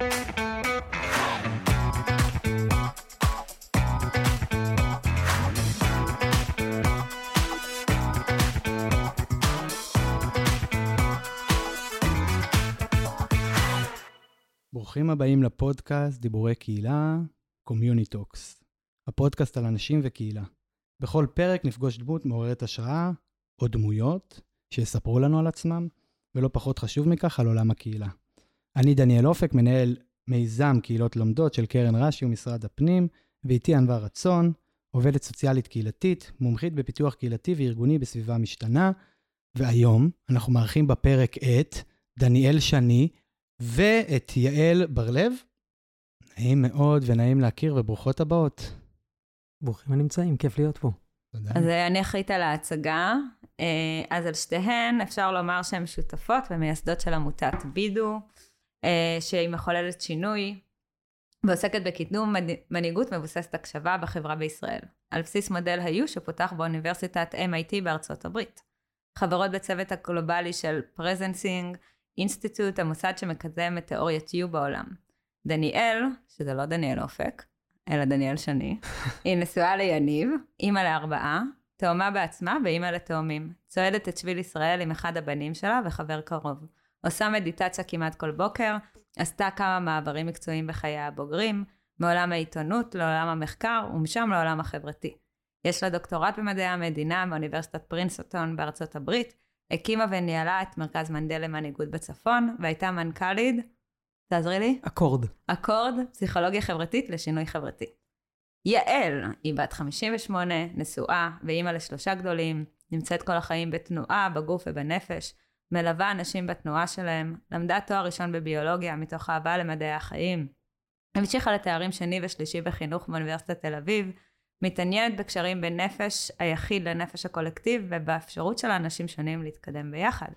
ברוכים הבאים לפודקאסט דיבורי קהילה, Talks, הפודקאסט על אנשים וקהילה. בכל פרק נפגוש דמות מעוררת השראה, או דמויות, שיספרו לנו על עצמם, ולא פחות חשוב מכך, על עולם הקהילה. אני דניאל אופק, מנהל מיזם קהילות לומדות של קרן רש"י ומשרד הפנים, ואיתי ענווה רצון, עובדת סוציאלית קהילתית, מומחית בפיתוח קהילתי וארגוני בסביבה משתנה, והיום אנחנו מארחים בפרק את דניאל שני, ואת יעל בר-לב. נעים מאוד ונעים להכיר וברוכות הבאות. ברוכים הנמצאים, כיף להיות פה. תודה. אז אה, אני אחראית על ההצגה. אה, אז על שתיהן אפשר לומר שהן שותפות ומייסדות של עמותת בידו, שהיא מחוללת שינוי ועוסקת בקידום מנהיגות מבוססת הקשבה בחברה בישראל, על בסיס מודל ה U שפותח באוניברסיטת MIT בארצות הברית. חברות בצוות הגלובלי של Presencing Institute, המוסד שמקדם את תיאוריית U בעולם. דניאל, שזה לא דניאל אופק, אלא דניאל שני, היא נשואה ליניב, אימא לארבעה, תאומה בעצמה ואימא לתאומים. צועדת את שביל ישראל עם אחד הבנים שלה וחבר קרוב. עושה מדיטציה כמעט כל בוקר, עשתה כמה מעברים מקצועיים בחיי הבוגרים, מעולם העיתונות לעולם המחקר ומשם לעולם החברתי. יש לה דוקטורט במדעי המדינה מאוניברסיטת פרינסטון בארצות הברית, הקימה וניהלה את מרכז מנדל למנהיגות בצפון, והייתה מנכ"לית, תעזרי לי, אקורד. אקורד, פסיכולוגיה חברתית לשינוי חברתי. יעל היא בת 58, נשואה ואימא לשלושה גדולים, נמצאת כל החיים בתנועה, בגוף ובנפש, מלווה אנשים בתנועה שלהם, למדה תואר ראשון בביולוגיה מתוך אהבה למדעי החיים, המשיכה לתארים שני ושלישי בחינוך באוניברסיטת תל אביב, מתעניינת בקשרים בין נפש היחיד לנפש הקולקטיב ובאפשרות של אנשים שונים להתקדם ביחד.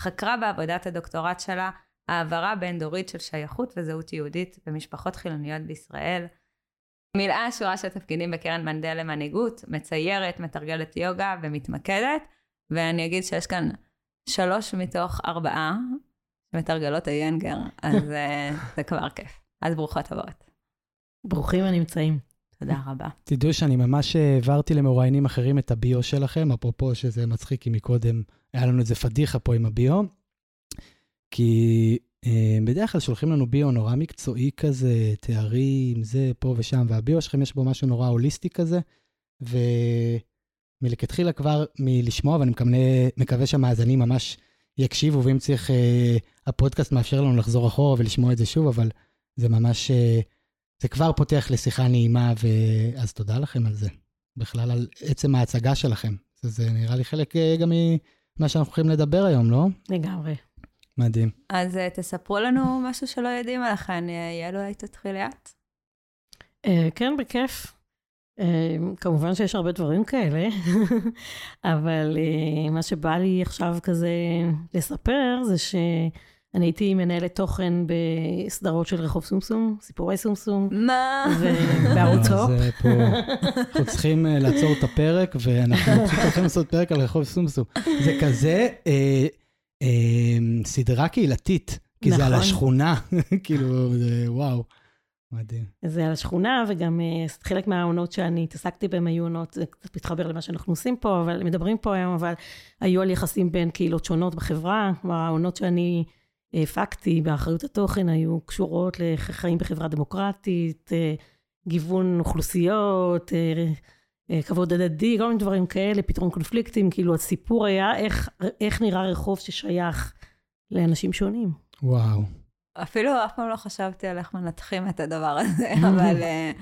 חקרה בעבודת הדוקטורט שלה העברה בין-דורית של שייכות וזהות יהודית במשפחות חילוניות בישראל. מילאה שורה של תפקידים בקרן מנדל למנהיגות, מציירת, מתרגלת יוגה ומתמקדת, ואני אגיד שיש כאן שלוש מתוך ארבעה שמתרגלות איינגר, אז אה, זה כבר כיף. אז ברוכות הבאות. ברוכים הנמצאים. תודה רבה. תדעו שאני ממש העברתי למרואיינים אחרים את הביו שלכם, אפרופו שזה מצחיק, כי מקודם היה לנו איזה פדיחה פה עם הביו. כי אה, בדרך כלל שולחים לנו ביו נורא מקצועי כזה, תארים, זה, פה ושם, והביו שלכם יש בו משהו נורא הוליסטי כזה, ומלכתחילה כבר מלשמוע, ואני מקווה, מקווה שהמאזינים ממש יקשיבו, ואם צריך, אה, הפודקאסט מאפשר לנו לחזור אחורה ולשמוע את זה שוב, אבל זה ממש, אה, זה כבר פותח לשיחה נעימה, ואז תודה לכם על זה. בכלל על עצם ההצגה שלכם. זה, זה נראה לי חלק אה, גם ממה שאנחנו הולכים לדבר היום, לא? לגמרי. מדהים. אז אה, תספרו לנו משהו שלא יודעים עליכם. אה, יעל, אולי תתחילי את? אה, כן, בכיף. אה, כמובן שיש הרבה דברים כאלה, אבל אה, מה שבא לי עכשיו כזה לספר זה שאני הייתי מנהלת תוכן בסדרות של רחוב סומסום, סיפורי סומסום, מה? ובערוץ הופ. אז אה, פה אנחנו צריכים אה, לעצור את הפרק, ואנחנו פשוט הולכים לעשות פרק על רחוב סומסום. זה כזה אה, אה, סדרה קהילתית, כי זה על נכון. השכונה, כאילו, וואו, מדהים. זה על השכונה, וגם אה, חלק מהעונות שאני התעסקתי בהן היו עונות, זה קצת מתחבר למה שאנחנו עושים פה, אבל מדברים פה היום, אבל היו על יחסים בין קהילות שונות בחברה. כלומר, העונות שאני הפקתי באחריות התוכן היו קשורות לחיים בחברה דמוקרטית, אה, גיוון אוכלוסיות, אה, כבוד הדדי, כל מיני דברים כאלה, פתרון קונפליקטים, כאילו הסיפור היה איך, איך נראה רחוב ששייך לאנשים שונים. וואו. אפילו אף פעם לא חשבתי על איך מנתחים את הדבר הזה, אבל אה,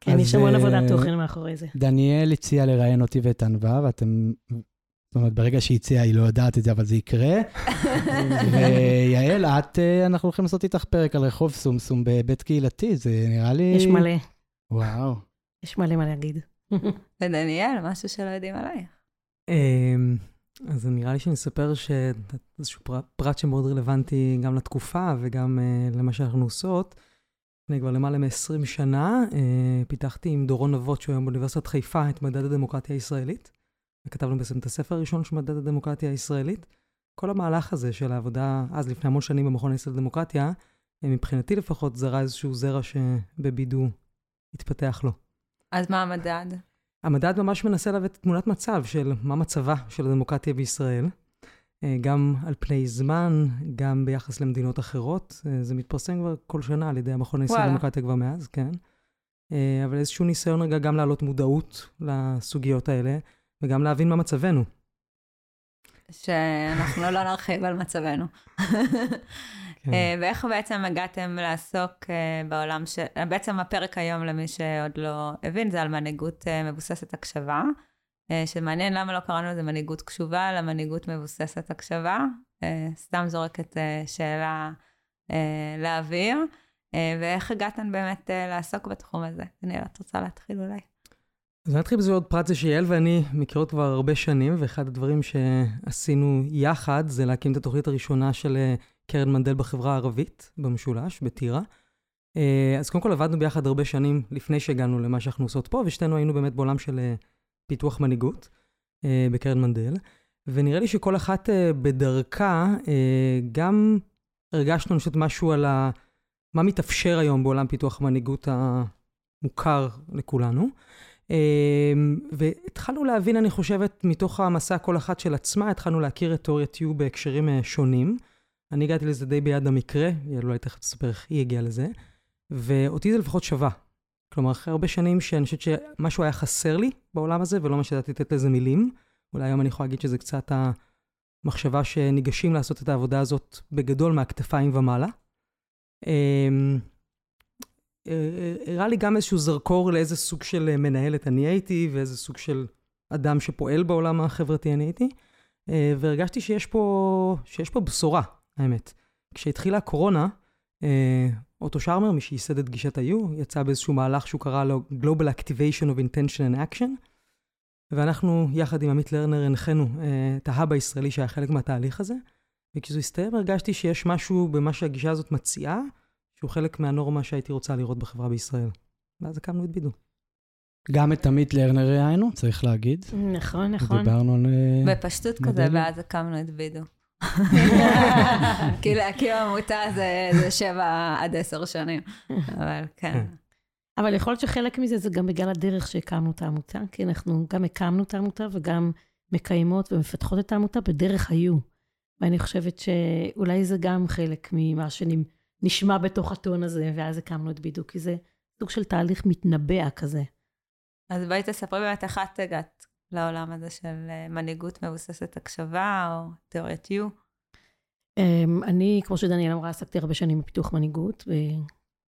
כן, יש המון אה, עבודת תוכן מאחורי זה. דניאל הציע לראיין אותי ואת ענווה, ואתם... זאת אומרת, ברגע שהיא הציעה, היא לא יודעת את זה, אבל זה יקרה. ויעל, את, אה, אנחנו הולכים לעשות איתך פרק על רחוב סומסום בבית קהילתי, זה נראה לי... יש מלא, וואו. יש מלא מה להגיד. ודניאל, משהו שלא יודעים עלייך. אז נראה לי שאני אספר שאיזשהו פר- פרט שמאוד רלוונטי גם לתקופה וגם uh, למה שאנחנו עושות. לפני כבר למעלה מ-20 שנה uh, פיתחתי עם דורון נבות, שהוא היום באוניברסיטת חיפה, את מדד הדמוקרטיה הישראלית. וכתבנו בעצם את הספר הראשון של מדד הדמוקרטיה הישראלית. כל המהלך הזה של העבודה, אז לפני המון שנים במכון הישראלי לדמוקרטיה, מבחינתי לפחות, זרה איזשהו זרע שבבידו התפתח לו. אז מה המדד? המדד ממש מנסה לתת תמונת מצב של מה מצבה של הדמוקרטיה בישראל, אה, גם על פני זמן, גם ביחס למדינות אחרות. אה, זה מתפרסם כבר כל שנה על ידי המכון הישראלי לדמוקרטיה כבר מאז, כן. אה, אבל איזשהו ניסיון רגע גם להעלות מודעות לסוגיות האלה, וגם להבין מה מצבנו. שאנחנו לא נרחיב על מצבנו. כן. אה, ואיך בעצם הגעתם לעסוק אה, בעולם של... בעצם הפרק היום, למי שעוד לא הבין, זה על מנהיגות מבוססת הקשבה. שמעניין למה לא קראנו לזה מנהיגות קשובה, אלא מנהיגות מבוססת הקשבה. סתם זורקת שאלה לאוויר. אה, ואיך הגעתן באמת אה, לעסוק בתחום הזה? דניאל, את רוצה להתחיל אולי? אז נתחיל בזה עוד פרט זה שיעל ואני מכירות כבר הרבה שנים, ואחד הדברים שעשינו יחד זה להקים את התוכנית הראשונה של אה, קרן מנדל בחברה הערבית, במשולש, בטירה. אז קודם כל עבדנו ביחד הרבה שנים לפני שהגענו למה שאנחנו עושות פה, ושתינו היינו באמת בעולם של פיתוח מנהיגות בקרן מנדל. ונראה לי שכל אחת בדרכה, גם הרגשנו, חושבת, משהו על ה... מה מתאפשר היום בעולם פיתוח המנהיגות המוכר לכולנו. והתחלנו להבין, אני חושבת, מתוך המסע כל אחת של עצמה, התחלנו להכיר את תיאוריית יו בהקשרים אה, שונים. אני הגעתי לזה די ביד המקרה, יעל אולי תכף תספר איך היא הגיעה לזה, ואותי זה לפחות שווה. כלומר, אחרי הרבה שנים שאני חושבת שמשהו היה חסר לי בעולם הזה, ולא מה שידעתי לתת לזה מילים. אולי היום אני יכולה להגיד שזה קצת המחשבה שניגשים לעשות את העבודה הזאת בגדול מהכתפיים ומעלה. אמ, אה, אה, הראה לי גם איזשהו זרקור לאיזה סוג של אה, מנהלת אני הייתי, ואיזה סוג של אדם שפועל בעולם החברתי אני הייתי. והרגשתי שיש פה, שיש פה בשורה, האמת. כשהתחילה הקורונה, אוטו שרמר, מי שייסד את גישת ה-U, יצא באיזשהו מהלך שהוא קרא לו Global Activation of Intention and Action, ואנחנו, יחד עם עמית לרנר, הנחינו את ההאב הישראלי שהיה חלק מהתהליך הזה. וכשזה הסתיים הרגשתי שיש משהו במה שהגישה הזאת מציעה, שהוא חלק מהנורמה שהייתי רוצה לראות בחברה בישראל. ואז הקמנו את בידו. גם את עמית לרנר ראיינו, צריך להגיד. נכון, נכון. דיברנו על... אה, בפשטות כזה, ואז הקמנו את בידו. כי להקים עמותה זה שבע עד עשר שנים, אבל כן. כן. אבל יכול להיות שחלק מזה זה גם בגלל הדרך שהקמנו את העמותה, כי אנחנו גם הקמנו את העמותה וגם מקיימות ומפתחות את העמותה בדרך היו. ואני חושבת שאולי זה גם חלק ממה שנשמע בתוך הטון הזה, ואז הקמנו את בידוק, כי זה סוג של תהליך מתנבע כזה. אז בואי תספרי באמת איך את הגעת לעולם הזה של אה, מנהיגות מבוססת הקשבה, או תיאוריית יו. אמ, אני, כמו שדניאל אמרה, עסקתי הרבה שנים בפיתוח מנהיגות,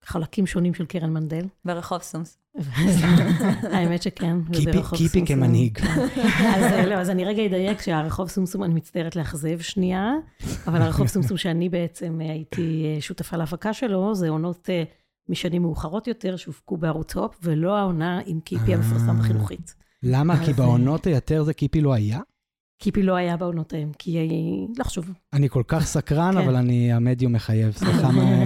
חלקים שונים של קרן מנדל. ברחוב סומסום. האמת שכן, וברחוב סומסום. קיפי כמנהיג. אז לא, אז אני רגע אדייק שהרחוב סומסום, אני מצטערת לאכזב שנייה, אבל הרחוב סומסום שאני בעצם הייתי אה, שותפה להפקה שלו, זה עונות אה, משנים מאוחרות יותר, שהופקו בערוץ הופ, ולא העונה עם קיפי המפורסם בחינוכית. למה? כי בעונות היותר זה קיפי לא היה? קיפי לא היה בעונות ההם, כי לא חשוב. אני כל כך סקרן, כן. אבל אני, המדיום מחייב.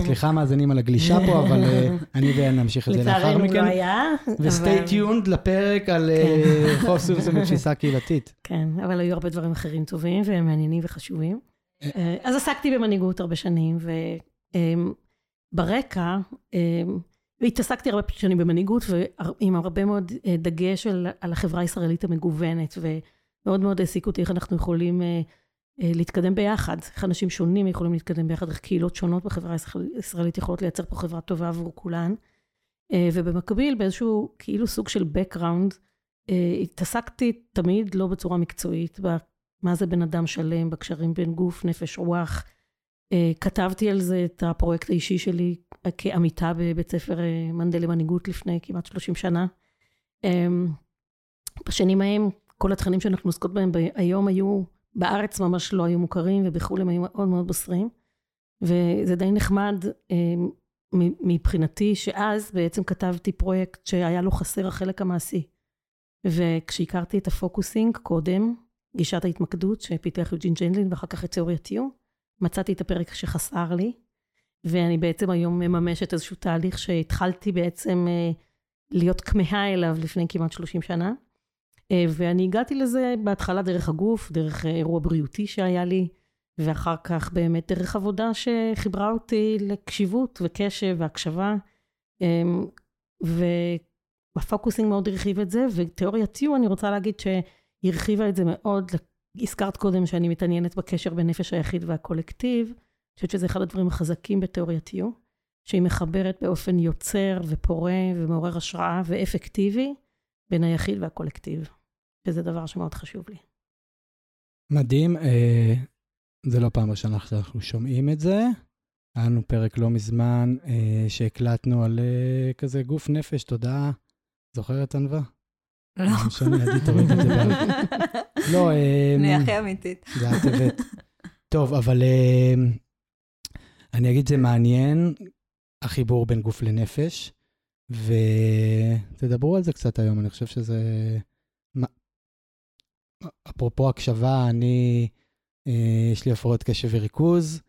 סליחה מאזינים על הגלישה פה, אבל אה, אני ונמשיך את זה לאחר מכן. לצערנו לא היה. וסטי טיונד לפרק על אה, כן. חוף סומסום ותפיסה קהילתית. כן, אבל היו הרבה דברים אחרים טובים והם מעניינים וחשובים. אה, אז עסקתי במנהיגות הרבה שנים, וברקע, והתעסקתי הרבה שנים במנהיגות, ועם הרבה מאוד דגש על החברה הישראלית המגוונת. מאוד מאוד העסיק אותי איך אנחנו יכולים אה, אה, להתקדם ביחד, איך אנשים שונים יכולים להתקדם ביחד, איך קהילות שונות בחברה הישראלית יכולות לייצר פה חברה טובה עבור כולן. אה, ובמקביל, באיזשהו כאילו סוג של background, התעסקתי תמיד לא בצורה מקצועית, במה זה בן אדם שלם, בקשרים בין גוף, נפש, רוח. כתבתי על זה את הפרויקט האישי שלי כעמיתה בבית ספר מנדל למנהיגות לפני כמעט 30 שנה. בשנים ההם כל התכנים שאנחנו עוסקות בהם היום היו, בארץ ממש לא היו מוכרים, ובחו"ל הם היו מאוד מאוד בוסרים. וזה די נחמד אה, מבחינתי, שאז בעצם כתבתי פרויקט שהיה לו חסר החלק המעשי. וכשהכרתי את הפוקוסינג קודם, גישת ההתמקדות שפיתח יוג'ין ג'נדלין ואחר כך את תיאוריית יו, מצאתי את הפרק שחסר לי, ואני בעצם היום מממשת איזשהו תהליך שהתחלתי בעצם אה, להיות כמהה אליו לפני כמעט 30 שנה. אה, ואני הגעתי לזה בהתחלה דרך הגוף, דרך אה, אירוע בריאותי שהיה לי, ואחר כך באמת דרך עבודה שחיברה אותי לקשיבות וקשב והקשבה. אמ, והפוקוסינג מאוד הרחיב את זה, ותיאוריית Q, אני רוצה להגיד שהרחיבה את זה מאוד. הזכרת קודם שאני מתעניינת בקשר בין נפש היחיד והקולקטיב. אני חושבת שזה אחד הדברים החזקים בתיאוריית Q, שהיא מחברת באופן יוצר ופורה ומעורר השראה ואפקטיבי בין היחיד והקולקטיב, וזה דבר שמאוד חשוב לי. מדהים, אה, זה לא פעם ראשונה שאנחנו שומעים את זה. היה לנו פרק לא מזמן אה, שהקלטנו על אה, כזה גוף נפש, תודעה. זוכרת, ענווה? לא. לא משנה, עדי תוריד את זה. לא, אה, אני הכי אמיתית. זה את הבאת. טוב, אבל אה, אני אגיד, זה מעניין, החיבור בין גוף לנפש, ותדברו על זה קצת היום, אני חושב שזה... מה- אפרופו הקשבה, אני, אה, יש לי הפרעות קשב וריכוז,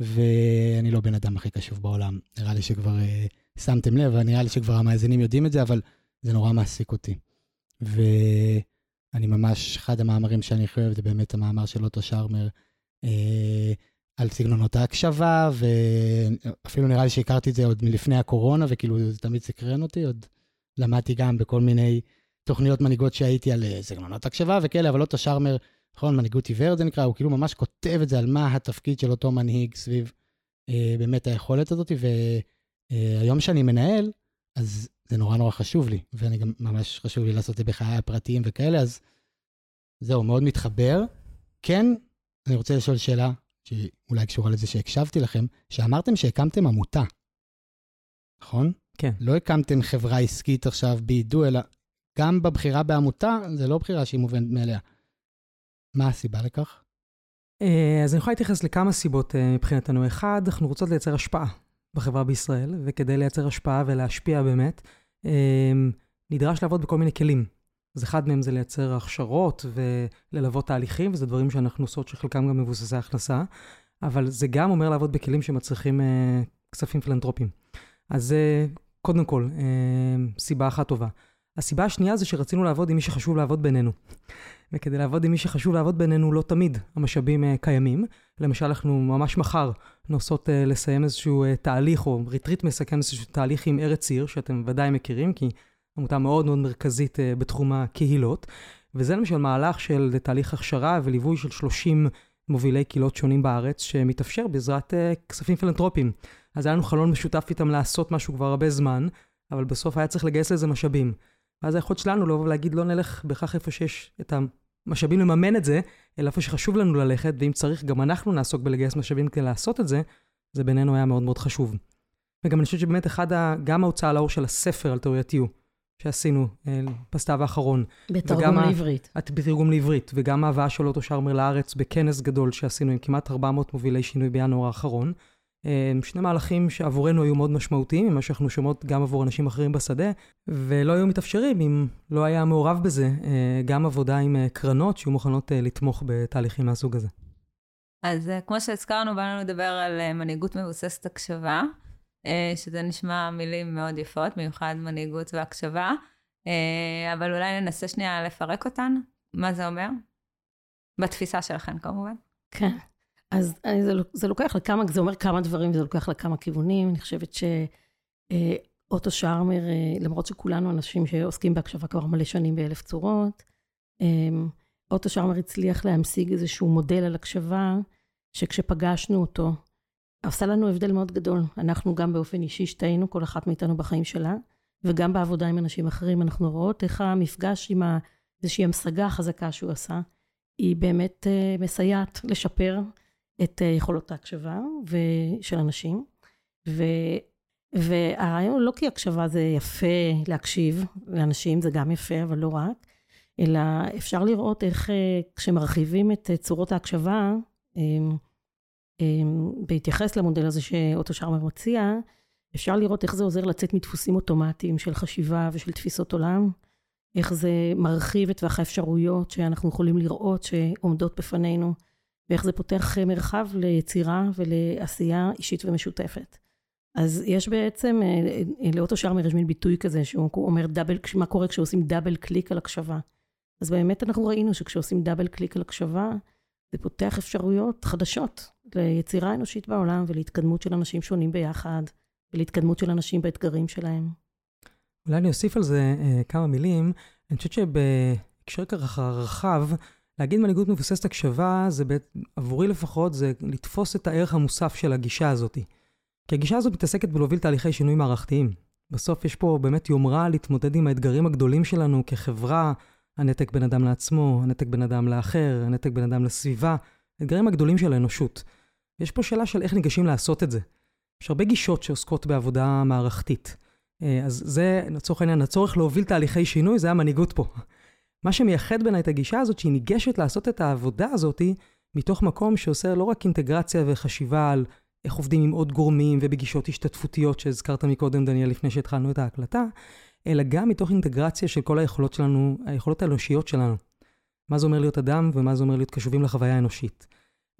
ואני לא בן אדם הכי קשוב בעולם. נראה לי שכבר אה, שמתם לב, נראה לי שכבר המאזינים יודעים את זה, אבל זה נורא מעסיק אותי. ואני ממש, אחד המאמרים שאני הכי אוהב זה באמת המאמר של אוטו שרמר אה, על סגנונות ההקשבה, ואפילו נראה לי שהכרתי את זה עוד מלפני הקורונה, וכאילו זה תמיד סקרן אותי, עוד למדתי גם בכל מיני תוכניות מנהיגות שהייתי על אה, סגנונות הקשבה וכאלה, אבל אוטו שרמר, נכון, מנהיגות עיוורת זה נקרא, הוא כאילו ממש כותב את זה על מה התפקיד של אותו מנהיג סביב אה, באמת היכולת הזאת, והיום שאני מנהל, אז זה נורא נורא חשוב לי, ואני גם ממש חשוב לי לעשות את זה בחיי הפרטיים וכאלה, אז זהו, מאוד מתחבר. כן, אני רוצה לשאול שאלה, שאולי קשורה לזה שהקשבתי לכם, שאמרתם שהקמתם עמותה, נכון? כן. לא הקמתם חברה עסקית עכשיו בידו, אלא גם בבחירה בעמותה, זה לא בחירה שהיא מובנת מאליה. מה הסיבה לכך? אה, אז אני יכולה להתייחס לכמה סיבות אה, מבחינתנו. אחד, אנחנו רוצות לייצר השפעה בחברה בישראל, וכדי לייצר השפעה ולהשפיע באמת, אה, נדרש לעבוד בכל מיני כלים. אז אחד מהם זה לייצר הכשרות וללוות תהליכים, וזה דברים שאנחנו עושות שחלקם גם מבוססי הכנסה, אבל זה גם אומר לעבוד בכלים שמצריכים כספים פילנטרופיים. אז זה קודם כל סיבה אחת טובה. הסיבה השנייה זה שרצינו לעבוד עם מי שחשוב לעבוד בעינינו. וכדי לעבוד עם מי שחשוב לעבוד בעינינו, לא תמיד המשאבים אה, קיימים. למשל, אנחנו ממש מחר נוסעות אה, לסיים איזשהו אה, תהליך, או ריטריט מסכם איזשהו תהליך עם ארץ עיר, שאתם ודאי מכירים, כי עמותה מאוד מאוד מרכזית אה, בתחום הקהילות. וזה למשל מהלך של תהליך הכשרה וליווי של 30 מובילי קהילות שונים בארץ, שמתאפשר בעזרת uh, כספים פילנטרופיים. אז היה לנו חלון משותף איתם לעשות משהו כבר הרבה זמן, אבל בסוף היה צריך לגייס לזה משאבים. ואז היכולת שלנו לבוא ולהגיד, לא נלך בהכרח איפה שיש את המשאבים לממן את זה, אלא איפה שחשוב לנו ללכת, ואם צריך, גם אנחנו נעסוק בלגייס משאבים כדי לעשות את זה, זה בינינו היה מאוד מאוד חשוב. וגם אני חושבת שבאמת אחד, ה, גם ההוצאה לאור של הספר על תיאוריית יו, שעשינו אה, בסתיו האחרון. בתרגום לעברית. ה, בתרגום לעברית, וגם ההבאה של אוטו שרמר לארץ בכנס גדול שעשינו עם כמעט 400 מובילי שינוי בינואר האחרון. שני מהלכים שעבורנו היו מאוד משמעותיים, ממה שאנחנו שומעות גם עבור אנשים אחרים בשדה, ולא היו מתאפשרים אם לא היה מעורב בזה גם עבודה עם קרנות שיהיו מוכנות לתמוך בתהליכים מהסוג הזה. אז כמו שהזכרנו, באנו לדבר על מנהיגות מבוססת הקשבה, שזה נשמע מילים מאוד יפות, מיוחד מנהיגות והקשבה, אבל אולי ננסה שנייה לפרק אותן, מה זה אומר? בתפיסה שלכם כמובן. כן. אז אני, זה, זה לוקח לכמה, זה אומר כמה דברים וזה לוקח לכמה כיוונים. אני חושבת שאוטו שרמר, למרות שכולנו אנשים שעוסקים בהקשבה כבר מלא שנים באלף צורות, אוטו שרמר הצליח להמשיג איזשהו מודל על הקשבה, שכשפגשנו אותו, עשה לנו הבדל מאוד גדול. אנחנו גם באופן אישי שתינו, כל אחת מאיתנו בחיים שלה, וגם בעבודה עם אנשים אחרים, אנחנו רואות איך המפגש עם איזושהי המשגה החזקה שהוא עשה, היא באמת מסייעת לשפר את יכולות ההקשבה של אנשים. ו, והרעיון הוא לא כי הקשבה זה יפה להקשיב לאנשים, זה גם יפה, אבל לא רק, אלא אפשר לראות איך כשמרחיבים את צורות ההקשבה, בהתייחס למודל הזה שאוטו שרמר מציע, אפשר לראות איך זה עוזר לצאת מדפוסים אוטומטיים של חשיבה ושל תפיסות עולם, איך זה מרחיב את טווח האפשרויות שאנחנו יכולים לראות שעומדות בפנינו. ואיך זה פותח מרחב ליצירה ולעשייה אישית ומשותפת. אז יש בעצם, לאוטו שרמר יש מין ביטוי כזה, שהוא אומר double, מה קורה כשעושים double click על הקשבה. אז באמת אנחנו ראינו שכשעושים double click על הקשבה, זה פותח אפשרויות חדשות ליצירה אנושית בעולם ולהתקדמות של אנשים שונים ביחד, ולהתקדמות של אנשים באתגרים שלהם. אולי אני אוסיף על זה uh, כמה מילים. אני חושבת שבהקשר ככה רחב, להגיד מנהיגות מבוססת הקשבה, זה עבורי לפחות, זה לתפוס את הערך המוסף של הגישה הזאת. כי הגישה הזאת מתעסקת בלהוביל תהליכי שינוי מערכתיים. בסוף יש פה באמת יומרה להתמודד עם האתגרים הגדולים שלנו כחברה, הנתק בין אדם לעצמו, הנתק בין אדם לאחר, הנתק בין אדם לסביבה, האתגרים הגדולים של האנושות. יש פה שאלה של איך ניגשים לעשות את זה. יש הרבה גישות שעוסקות בעבודה מערכתית. אה, אז זה, לצורך העניין, הצורך להוביל תהליכי שינוי, זה המנהיגות פה. מה שמייחד ביניי את הגישה הזאת, שהיא ניגשת לעשות את העבודה הזאת מתוך מקום שעושה לא רק אינטגרציה וחשיבה על איך עובדים עם עוד גורמים ובגישות השתתפותיות שהזכרת מקודם, דניאל, לפני שהתחלנו את ההקלטה, אלא גם מתוך אינטגרציה של כל היכולות שלנו, היכולות האנושיות שלנו. מה זה אומר להיות אדם ומה זה אומר להיות קשובים לחוויה האנושית.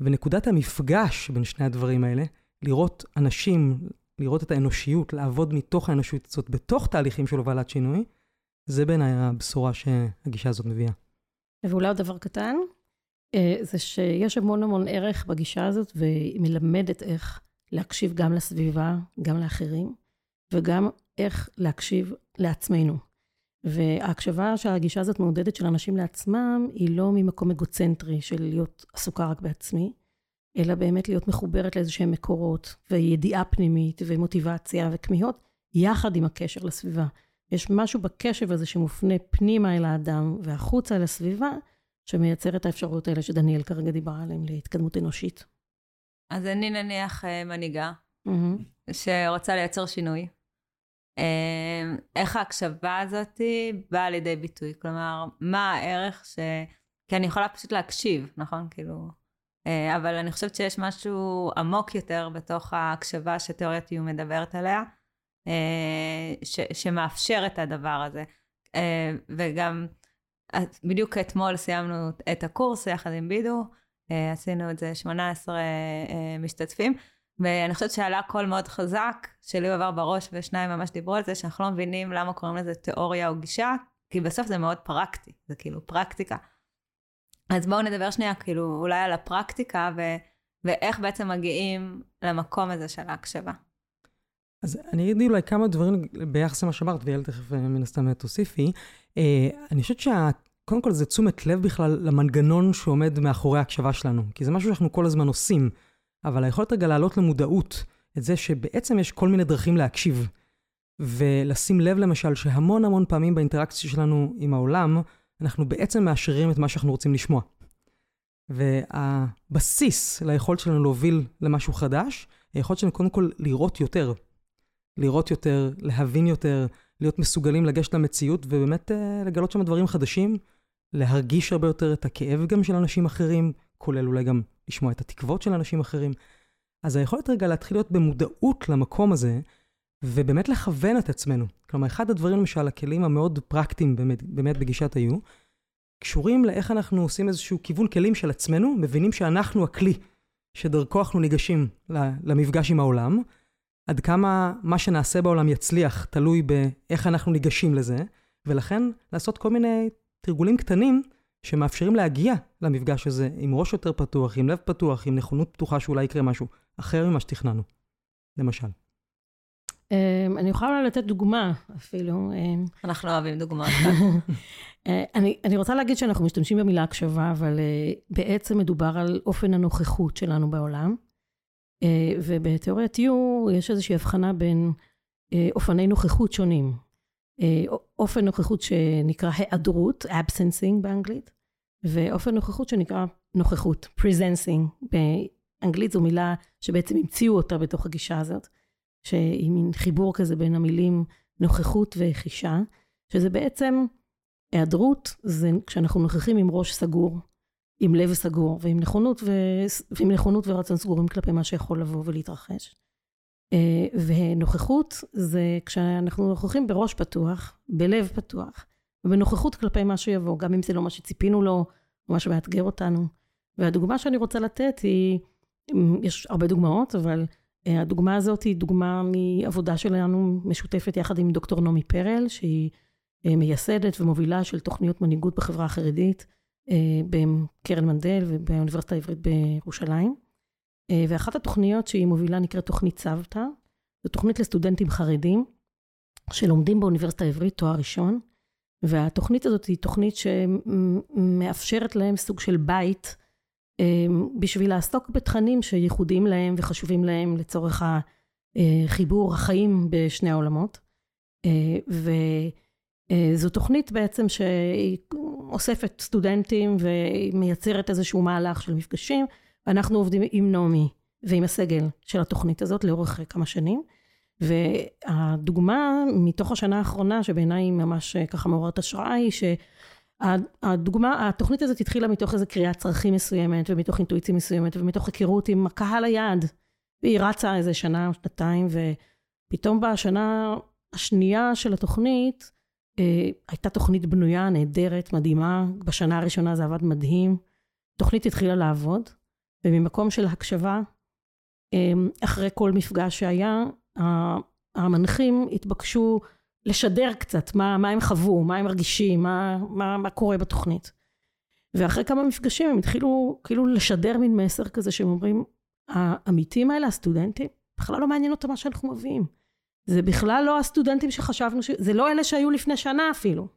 ונקודת המפגש בין שני הדברים האלה, לראות אנשים, לראות את האנושיות, לעבוד מתוך האנושיות הזאת בתוך תהליכים של הובלת שינוי, זה בעיניי הבשורה שהגישה הזאת מביאה. ואולי עוד דבר קטן, אה, זה שיש המון המון ערך בגישה הזאת, והיא מלמדת איך להקשיב גם לסביבה, גם לאחרים, וגם איך להקשיב לעצמנו. וההקשבה שהגישה הזאת מעודדת של אנשים לעצמם, היא לא ממקום אגוצנטרי של להיות עסוקה רק בעצמי, אלא באמת להיות מחוברת לאיזשהם מקורות, וידיעה פנימית, ומוטיבציה, וכמיהות, יחד עם הקשר לסביבה. יש משהו בקשב הזה שמופנה פנימה אל האדם והחוצה לסביבה, שמייצר את האפשרויות האלה שדניאל כרגע דיברה עליהן להתקדמות אנושית. אז אני נניח אה, מנהיגה, mm-hmm. שרוצה לייצר שינוי. אה, איך ההקשבה הזאת באה לידי ביטוי? כלומר, מה הערך ש... כי אני יכולה פשוט להקשיב, נכון? כאילו... אה, אבל אני חושבת שיש משהו עמוק יותר בתוך ההקשבה שתיאוריית איום מדברת עליה, ש... שמאפשר את הדבר הזה. וגם בדיוק אתמול סיימנו את הקורס יחד עם בידו, אה, עשינו את זה 18 אה, משתתפים, ואני חושבת שעלה קול מאוד חזק, שלי עבר בראש ושניים ממש דיברו על זה, שאנחנו לא מבינים למה קוראים לזה תיאוריה או גישה, כי בסוף זה מאוד פרקטי, זה כאילו פרקטיקה. אז בואו נדבר שנייה כאילו אולי על הפרקטיקה ו- ואיך בעצם מגיעים למקום הזה של ההקשבה. אז אני אגיד אולי כמה דברים ביחס למה שאמרת, ויעל תכף אה, מן הסתם תוסיפי. אה, אני חושבת שקודם כל זה תשומת לב בכלל למנגנון שעומד מאחורי ההקשבה שלנו, כי זה משהו שאנחנו כל הזמן עושים, אבל היכולת רגע להעלות למודעות את זה שבעצם יש כל מיני דרכים להקשיב, ולשים לב למשל שהמון המון פעמים באינטראקציה שלנו עם העולם, אנחנו בעצם מאשררים את מה שאנחנו רוצים לשמוע. והבסיס ליכולת שלנו להוביל למשהו חדש, היכולת שלנו קודם כל לראות יותר, לראות יותר, להבין יותר, להיות מסוגלים לגשת למציאות ובאמת uh, לגלות שם דברים חדשים, להרגיש הרבה יותר את הכאב גם של אנשים אחרים, כולל אולי גם לשמוע את התקוות של אנשים אחרים. אז היכולת רגע להתחיל להיות במודעות למקום הזה, ובאמת לכוון את עצמנו. כלומר, אחד הדברים, למשל, הכלים המאוד פרקטיים באמת, באמת בגישת היו, קשורים לאיך אנחנו עושים איזשהו כיוון כלים של עצמנו, מבינים שאנחנו הכלי שדרכו אנחנו ניגשים למפגש עם העולם, עד כמה מה שנעשה בעולם יצליח, תלוי באיך אנחנו ניגשים לזה, ולכן לעשות כל מיני תרגולים קטנים שמאפשרים להגיע למפגש הזה עם ראש יותר פתוח, עם לב פתוח, עם נכונות פתוחה שאולי יקרה משהו אחר ממה שתכננו, למשל. אמ, אני יכולה לתת דוגמה אפילו. אמ. אנחנו אוהבים דוגמאות. אה, אני, אני רוצה להגיד שאנחנו משתמשים במילה הקשבה, אבל אה, בעצם מדובר על אופן הנוכחות שלנו בעולם. אה, ובתיאוריית יו יש איזושהי הבחנה בין אופני נוכחות שונים. אופן נוכחות שנקרא היעדרות, absencing באנגלית, ואופן נוכחות שנקרא נוכחות, presencing. באנגלית זו מילה שבעצם המציאו אותה בתוך הגישה הזאת, שהיא מין חיבור כזה בין המילים נוכחות וחישה, שזה בעצם היעדרות, זה כשאנחנו נוכחים עם ראש סגור, עם לב סגור ועם נכונות, ו... ועם נכונות ורצון סגורים כלפי מה שיכול לבוא ולהתרחש. אה, ונוכחות זה כשאנחנו נוכחים בראש פתוח, בלב פתוח, ובנוכחות כלפי מה שיבוא, גם אם זה לא מה שציפינו לו, או מה שמאתגר אותנו. והדוגמה שאני רוצה לתת היא, יש הרבה דוגמאות, אבל אה, הדוגמה הזאת היא דוגמה מעבודה שלנו משותפת יחד עם דוקטור נעמי פרל, שהיא אה, מייסדת ומובילה של תוכניות מנהיגות בחברה החרדית. בקרן מנדל ובאוניברסיטה העברית בירושלים. ואחת התוכניות שהיא מובילה נקראת תוכנית צוותא. זו תוכנית לסטודנטים חרדים שלומדים באוניברסיטה העברית תואר ראשון. והתוכנית הזאת היא תוכנית שמאפשרת להם סוג של בית בשביל לעסוק בתכנים שייחודיים להם וחשובים להם לצורך החיבור החיים בשני העולמות. וזו תוכנית בעצם שאוספת סטודנטים ומייצרת איזשהו מהלך של מפגשים. ואנחנו עובדים עם נעמי ועם הסגל של התוכנית הזאת לאורך כמה שנים. והדוגמה מתוך השנה האחרונה, שבעיניי היא ממש ככה מעוררת השראה, היא שהדוגמה, התוכנית הזאת התחילה מתוך איזו קריאת צרכים מסוימת, ומתוך אינטואיציה מסוימת, ומתוך היכרות עם הקהל היעד. והיא רצה איזה שנה או שנתיים, ופתאום בשנה השנייה של התוכנית, אה, הייתה תוכנית בנויה, נהדרת, מדהימה. בשנה הראשונה זה עבד מדהים. תוכנית התחילה לעבוד, וממקום של הקשבה, אה, אחרי כל מפגש שהיה, המנחים התבקשו לשדר קצת מה, מה הם חוו, מה הם מרגישים, מה, מה, מה קורה בתוכנית. ואחרי כמה מפגשים הם התחילו כאילו לשדר מין מסר כזה שהם אומרים, העמיתים האלה, הסטודנטים, בכלל לא מעניין אותם מה שאנחנו מביאים. זה בכלל לא הסטודנטים שחשבנו, ש... זה לא אלה שהיו לפני שנה אפילו.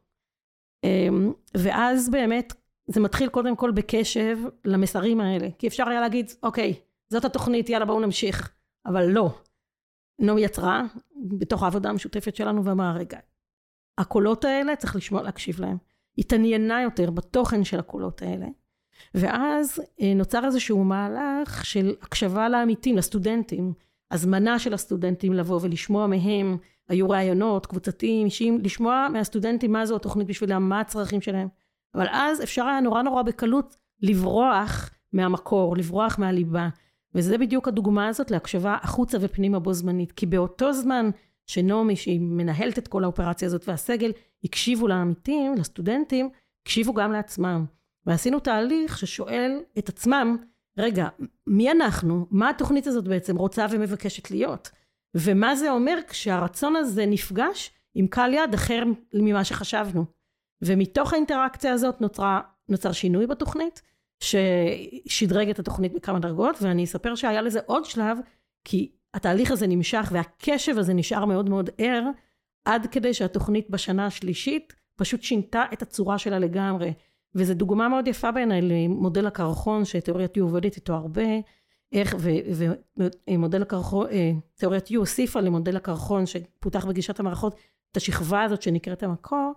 אמ, ואז באמת זה מתחיל קודם כל בקשב למסרים האלה, כי אפשר היה להגיד, אוקיי, זאת התוכנית, יאללה בואו נמשיך, אבל לא. נעמי יצרה בתוך העבודה המשותפת שלנו ואמרה, רגע, הקולות האלה צריך לשמוע, להקשיב להם. התעניינה יותר בתוכן של הקולות האלה. ואז אה, נוצר איזשהו מהלך של הקשבה לעמיתים, לסטודנטים, הזמנה של הסטודנטים לבוא ולשמוע מהם, היו ראיונות קבוצתיים, אישיים, לשמוע מהסטודנטים מה זו התוכנית בשבילם, מה הצרכים שלהם. אבל אז אפשר היה נורא נורא בקלות לברוח מהמקור, לברוח מהליבה. וזה בדיוק הדוגמה הזאת להקשבה החוצה ופנימה בו זמנית. כי באותו זמן שנעמי, שהיא מנהלת את כל האופרציה הזאת, והסגל, הקשיבו לעמיתים, לסטודנטים, הקשיבו גם לעצמם. ועשינו תהליך ששואל את עצמם, רגע, מי אנחנו? מה התוכנית הזאת בעצם רוצה ומבקשת להיות? ומה זה אומר כשהרצון הזה נפגש עם קהל יד אחר ממה שחשבנו? ומתוך האינטראקציה הזאת נוצרה, נוצר שינוי בתוכנית, ששדרג את התוכנית בכמה דרגות, ואני אספר שהיה לזה עוד שלב, כי התהליך הזה נמשך והקשב הזה נשאר מאוד מאוד ער, עד כדי שהתוכנית בשנה השלישית פשוט שינתה את הצורה שלה לגמרי. וזו דוגמה מאוד יפה בעיניי למודל הקרחון, שתיאוריית יו עובדת איתו הרבה, איך, ומודל הקרחון, אה, תיאוריית יו הוסיפה למודל הקרחון שפותח בגישת המערכות, את השכבה הזאת שנקראת המקור,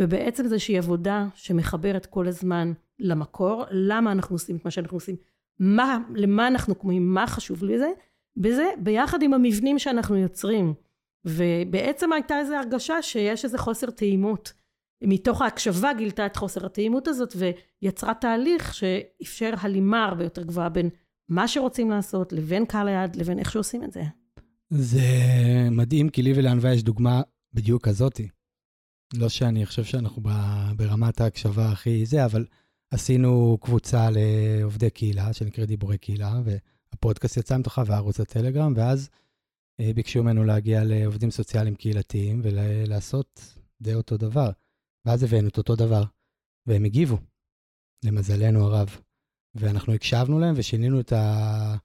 ובעצם זה איזושהי עבודה שמחברת כל הזמן למקור, למה אנחנו עושים את מה שאנחנו עושים, מה, למה אנחנו קוראים, מה חשוב לזה, בזה, ביחד עם המבנים שאנחנו יוצרים. ובעצם הייתה איזו הרגשה שיש איזה חוסר טעימות. מתוך ההקשבה גילתה את חוסר הטעימות הזאת ויצרה תהליך שאפשר הלימה הרבה יותר גבוהה בין מה שרוצים לעשות לבין קהל היעד לבין איך שעושים את זה. זה מדהים, כי לי ולענווה יש דוגמה בדיוק כזאתי. לא שאני חושב שאנחנו ברמת ההקשבה הכי זה, אבל עשינו קבוצה לעובדי קהילה, שנקראת דיבורי קהילה, והפודקאסט יצא מתוכה וערוץ הטלגרם, ואז אה, ביקשו ממנו להגיע לעובדים סוציאליים קהילתיים ולעשות די אותו דבר. ואז הבאנו את אותו דבר, והם הגיבו, למזלנו הרב. ואנחנו הקשבנו להם ושינינו את, ה...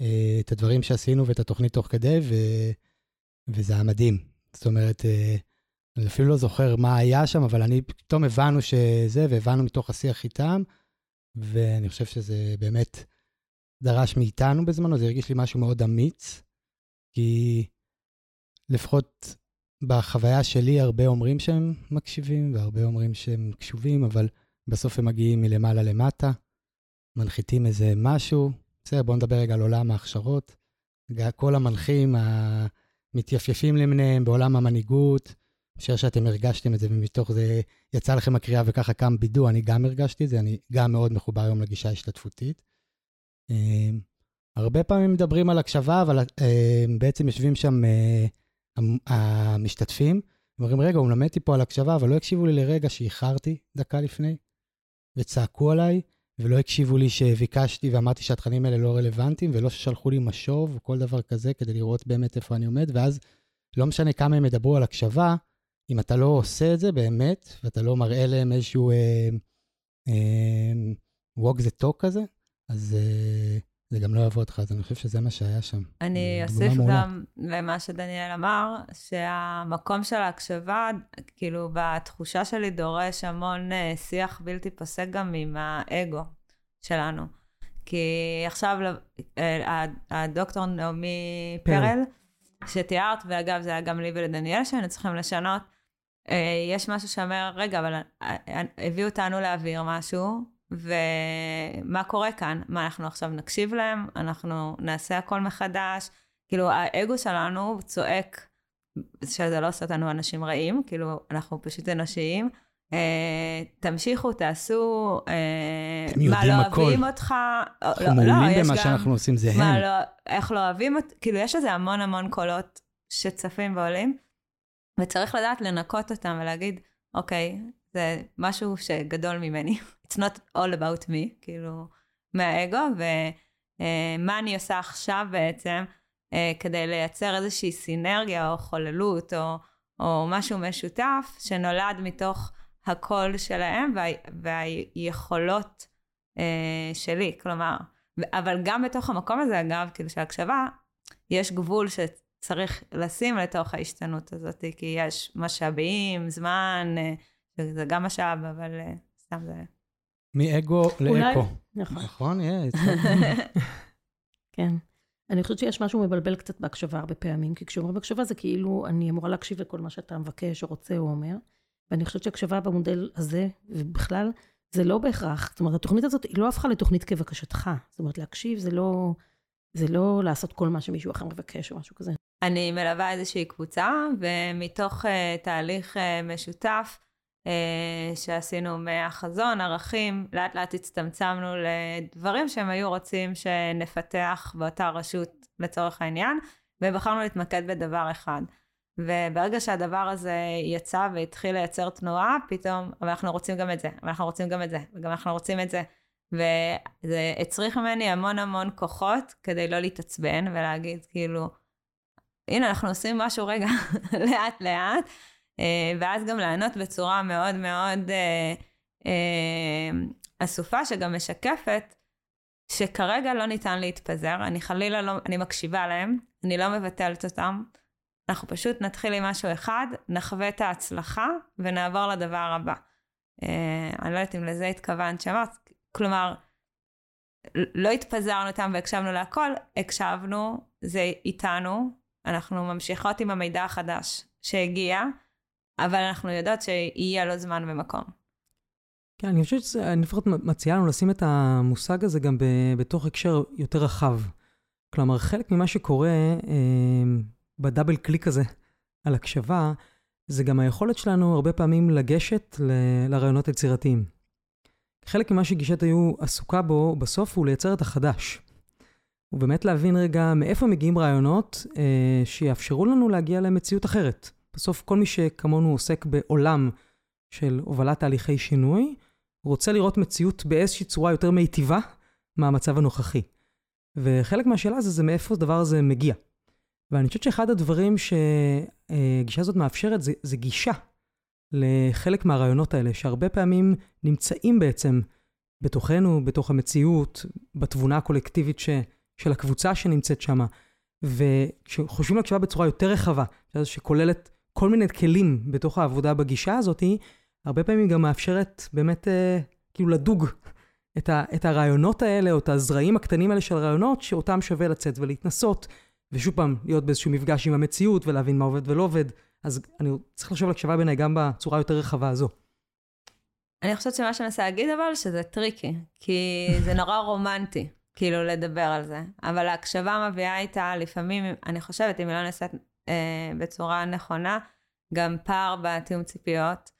אה, את הדברים שעשינו ואת התוכנית תוך כדי, ו... וזה היה מדהים. זאת אומרת, אה, אני אפילו לא זוכר מה היה שם, אבל אני, פתאום הבנו שזה, והבנו מתוך השיח איתם, ואני חושב שזה באמת דרש מאיתנו בזמנו, זה הרגיש לי משהו מאוד אמיץ, כי לפחות בחוויה שלי הרבה אומרים שהם מקשיבים, והרבה אומרים שהם קשובים, אבל בסוף הם מגיעים מלמעלה למטה, מנחיתים איזה משהו. בסדר, בואו נדבר רגע על עולם ההכשרות. כל המנחים המתייפייפים למיניהם בעולם המנהיגות, חושב שאתם הרגשתם את זה, ומתוך זה יצא לכם הקריאה וככה קם בידו, אני גם הרגשתי את זה, אני גם מאוד מחובר היום לגישה ההשתתפותית. אמ, הרבה פעמים מדברים על הקשבה, אבל אמ, בעצם יושבים שם אה, המשתתפים, אומרים, רגע, הוא מלמד פה על הקשבה, אבל לא הקשיבו לי לרגע שאיחרתי דקה לפני, וצעקו עליי, ולא הקשיבו לי שביקשתי ואמרתי שהתכנים האלה לא רלוונטיים, ולא ששלחו לי משוב או כל דבר כזה כדי לראות באמת איפה אני עומד, ואז לא משנה כמה הם ידברו על הקשבה, אם אתה לא עושה את זה באמת, ואתה לא מראה להם איזשהו, אה, walk the talk כזה, אז uh, זה גם לא יעבוד לך, אז אני חושב שזה מה שהיה שם. אני אוסיף גם למה שדניאל אמר, שהמקום של ההקשבה, כאילו בתחושה שלי דורש המון uh, שיח בלתי פוסק גם עם האגו שלנו. כי עכשיו uh, הדוקטור נעמי פרל, שתיארת, ואגב זה היה גם לי ולדניאל שהיינו צריכים לשנות, יש משהו שאומר, רגע, אבל הביאו אותנו להעביר משהו, ומה קורה כאן? מה, אנחנו עכשיו נקשיב להם? אנחנו נעשה הכל מחדש? כאילו, האגו שלנו צועק שזה לא עושה אותנו אנשים רעים, כאילו, אנחנו פשוט אנושיים. אה, תמשיכו, תעשו, אה, מה לא הכל. אוהבים אותך. אנחנו לא, מעולים לא, במה יש שאנחנו עושים, זה מה הם. לא, איך לא אוהבים אותי, כאילו, יש לזה המון המון קולות שצפים ועולים, וצריך לדעת לנקות אותם ולהגיד, אוקיי, זה משהו שגדול ממני. It's not all about me, כאילו, מהאגו, ומה אני עושה עכשיו בעצם אה, כדי לייצר איזושהי סינרגיה או חוללות או, או משהו משותף שנולד מתוך הקול שלהם וה, והיכולות אה, שלי, כלומר, אבל גם בתוך המקום הזה, אגב, כאילו של הקשבה, יש גבול שצריך לשים לתוך ההשתנות הזאת, כי יש משאבים, זמן, אה, זה גם משאב, אבל סתם זה... מאגו לאקו. נכון. נכון? יש. כן. אני חושבת שיש משהו מבלבל קצת בהקשבה הרבה פעמים, כי כשאומרים הקשבה זה כאילו אני אמורה להקשיב לכל מה שאתה מבקש או רוצה או אומר, ואני חושבת שהקשבה במודל הזה, ובכלל, זה לא בהכרח, זאת אומרת, התוכנית הזאת היא לא הפכה לתוכנית כבקשתך. זאת אומרת, להקשיב זה לא, זה לא לעשות כל מה שמישהו אחר מבקש או משהו כזה. אני מלווה איזושהי קבוצה, ומתוך uh, תהליך uh, משותף uh, שעשינו מהחזון, ערכים, לאט לאט הצטמצמנו לדברים שהם היו רוצים שנפתח באותה רשות לצורך העניין, ובחרנו להתמקד בדבר אחד. וברגע שהדבר הזה יצא והתחיל לייצר תנועה, פתאום, אבל אנחנו רוצים גם את זה, אבל אנחנו רוצים גם את זה, וגם אנחנו רוצים את זה. וזה הצריך ממני המון המון כוחות כדי לא להתעצבן ולהגיד כאילו, הנה אנחנו עושים משהו רגע לאט לאט, אה, ואז גם לענות בצורה מאוד מאוד אה, אה, אסופה שגם משקפת שכרגע לא ניתן להתפזר, אני חלילה לא, אני מקשיבה להם, אני לא מבטלת אותם, אנחנו פשוט נתחיל עם משהו אחד, נחווה את ההצלחה ונעבור לדבר הבא. אני לא יודעת אם לזה התכוונת שאמרת, כלומר, לא התפזרנו אותם והקשבנו להכל, הקשבנו, זה איתנו, אנחנו ממשיכות עם המידע החדש שהגיע, אבל אנחנו יודעות שיהיה לו זמן ומקום. כן, אני חושבת שאני לפחות מציעה לנו לשים את המושג הזה גם ב- בתוך הקשר יותר רחב. כלומר, חלק ממה שקורה אה, בדאבל קליק הזה על הקשבה, זה גם היכולת שלנו הרבה פעמים לגשת ל- לרעיונות היצירתיים. חלק ממה שגישת היו עסוקה בו בסוף הוא לייצר את החדש. ובאמת להבין רגע מאיפה מגיעים רעיונות אה, שיאפשרו לנו להגיע למציאות אחרת. בסוף כל מי שכמונו עוסק בעולם של הובלת תהליכי שינוי, רוצה לראות מציאות באיזושהי צורה יותר מיטיבה מהמצב הנוכחי. וחלק מהשאלה זה, זה מאיפה הדבר הזה מגיע. ואני חושבת שאחד הדברים שהגישה הזאת מאפשרת זה, זה גישה לחלק מהרעיונות האלה, שהרבה פעמים נמצאים בעצם בתוכנו, בתוך המציאות, בתבונה הקולקטיבית ש, של הקבוצה שנמצאת שם. וכשחושבים על הקשבה בצורה יותר רחבה, שכוללת כל מיני כלים בתוך העבודה בגישה הזאת, הרבה פעמים גם מאפשרת באמת אה, כאילו לדוג את, ה, את הרעיונות האלה, או את הזרעים הקטנים האלה של רעיונות, שאותם שווה לצאת ולהתנסות, ושוב פעם, להיות באיזשהו מפגש עם המציאות ולהבין מה עובד ולא עובד. אז אני צריך לחשוב על הקשבה בעיניי גם בצורה יותר רחבה הזו. אני חושבת שמה שאני מנסה להגיד אבל, שזה טריקי, כי זה נורא רומנטי, כאילו, לדבר על זה. אבל ההקשבה מביאה איתה לפעמים, אני חושבת, אם היא לא נעשית אה, בצורה נכונה, גם פער בתיאום ציפיות,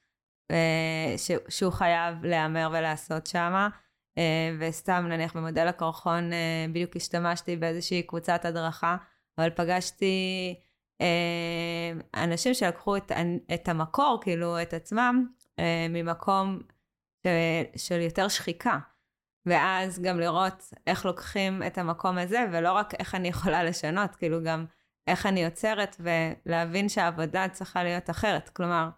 אה, ש, שהוא חייב להיאמר ולעשות שמה. אה, וסתם, נניח במודל הקרחון, אה, בדיוק השתמשתי באיזושהי קבוצת הדרכה, אבל פגשתי אנשים שלקחו את, את המקור, כאילו, את עצמם, אה, ממקום של, של יותר שחיקה. ואז גם לראות איך לוקחים את המקום הזה, ולא רק איך אני יכולה לשנות, כאילו גם איך אני יוצרת, ולהבין שהעבודה צריכה להיות אחרת. כלומר,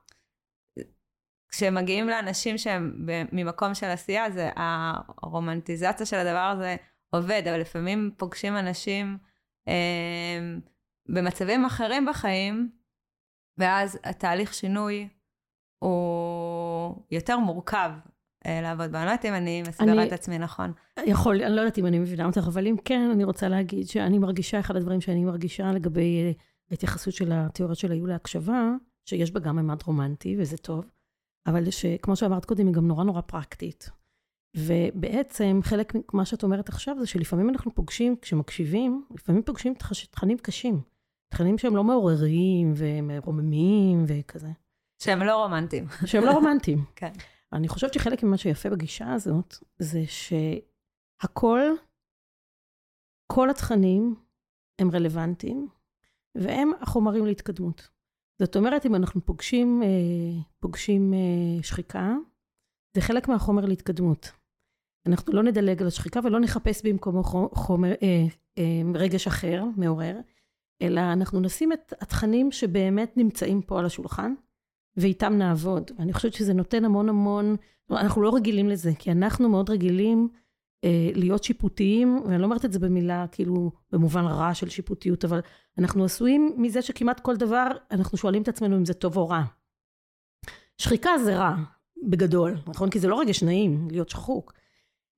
כשמגיעים לאנשים שהם ממקום של עשייה, זה הרומנטיזציה של הדבר הזה עובד, אבל לפעמים פוגשים אנשים אה, במצבים אחרים בחיים, ואז התהליך שינוי הוא יותר מורכב אה, לעבוד בו. אני לא יודעת אם אני מסבירה את עצמי נכון. יכול, אני לא יודעת אם אני מבינה אותך, אבל אם כן, אני רוצה להגיד שאני מרגישה, אחד הדברים שאני מרגישה לגבי אה, ההתייחסות של התיאוריה של היו להקשבה, שיש בה גם ממד רומנטי, וזה טוב, אבל שכמו שאמרת קודם, היא גם נורא נורא פרקטית. ובעצם חלק ממה שאת אומרת עכשיו זה שלפעמים אנחנו פוגשים, כשמקשיבים, לפעמים פוגשים תכנים קשים. תכנים שהם לא מעוררים ומרוממים וכזה. שהם לא רומנטיים. שהם לא רומנטיים. כן. אני חושבת שחלק ממה שיפה בגישה הזאת, זה שהכל, כל התכנים הם רלוונטיים, והם החומרים להתקדמות. זאת אומרת, אם אנחנו פוגשים, אה, פוגשים אה, שחיקה, זה חלק מהחומר להתקדמות. אנחנו לא נדלג על השחיקה ולא נחפש במקומו חומר, אה, אה, רגש אחר, מעורר, אלא אנחנו נשים את התכנים שבאמת נמצאים פה על השולחן, ואיתם נעבוד. אני חושבת שזה נותן המון המון, אנחנו לא רגילים לזה, כי אנחנו מאוד רגילים אה, להיות שיפוטיים, ואני לא אומרת את זה במילה, כאילו, במובן רע של שיפוטיות, אבל אנחנו עשויים מזה שכמעט כל דבר, אנחנו שואלים את עצמנו אם זה טוב או רע. שחיקה זה רע, בגדול, נכון? כי זה לא רגש נעים להיות שחוק.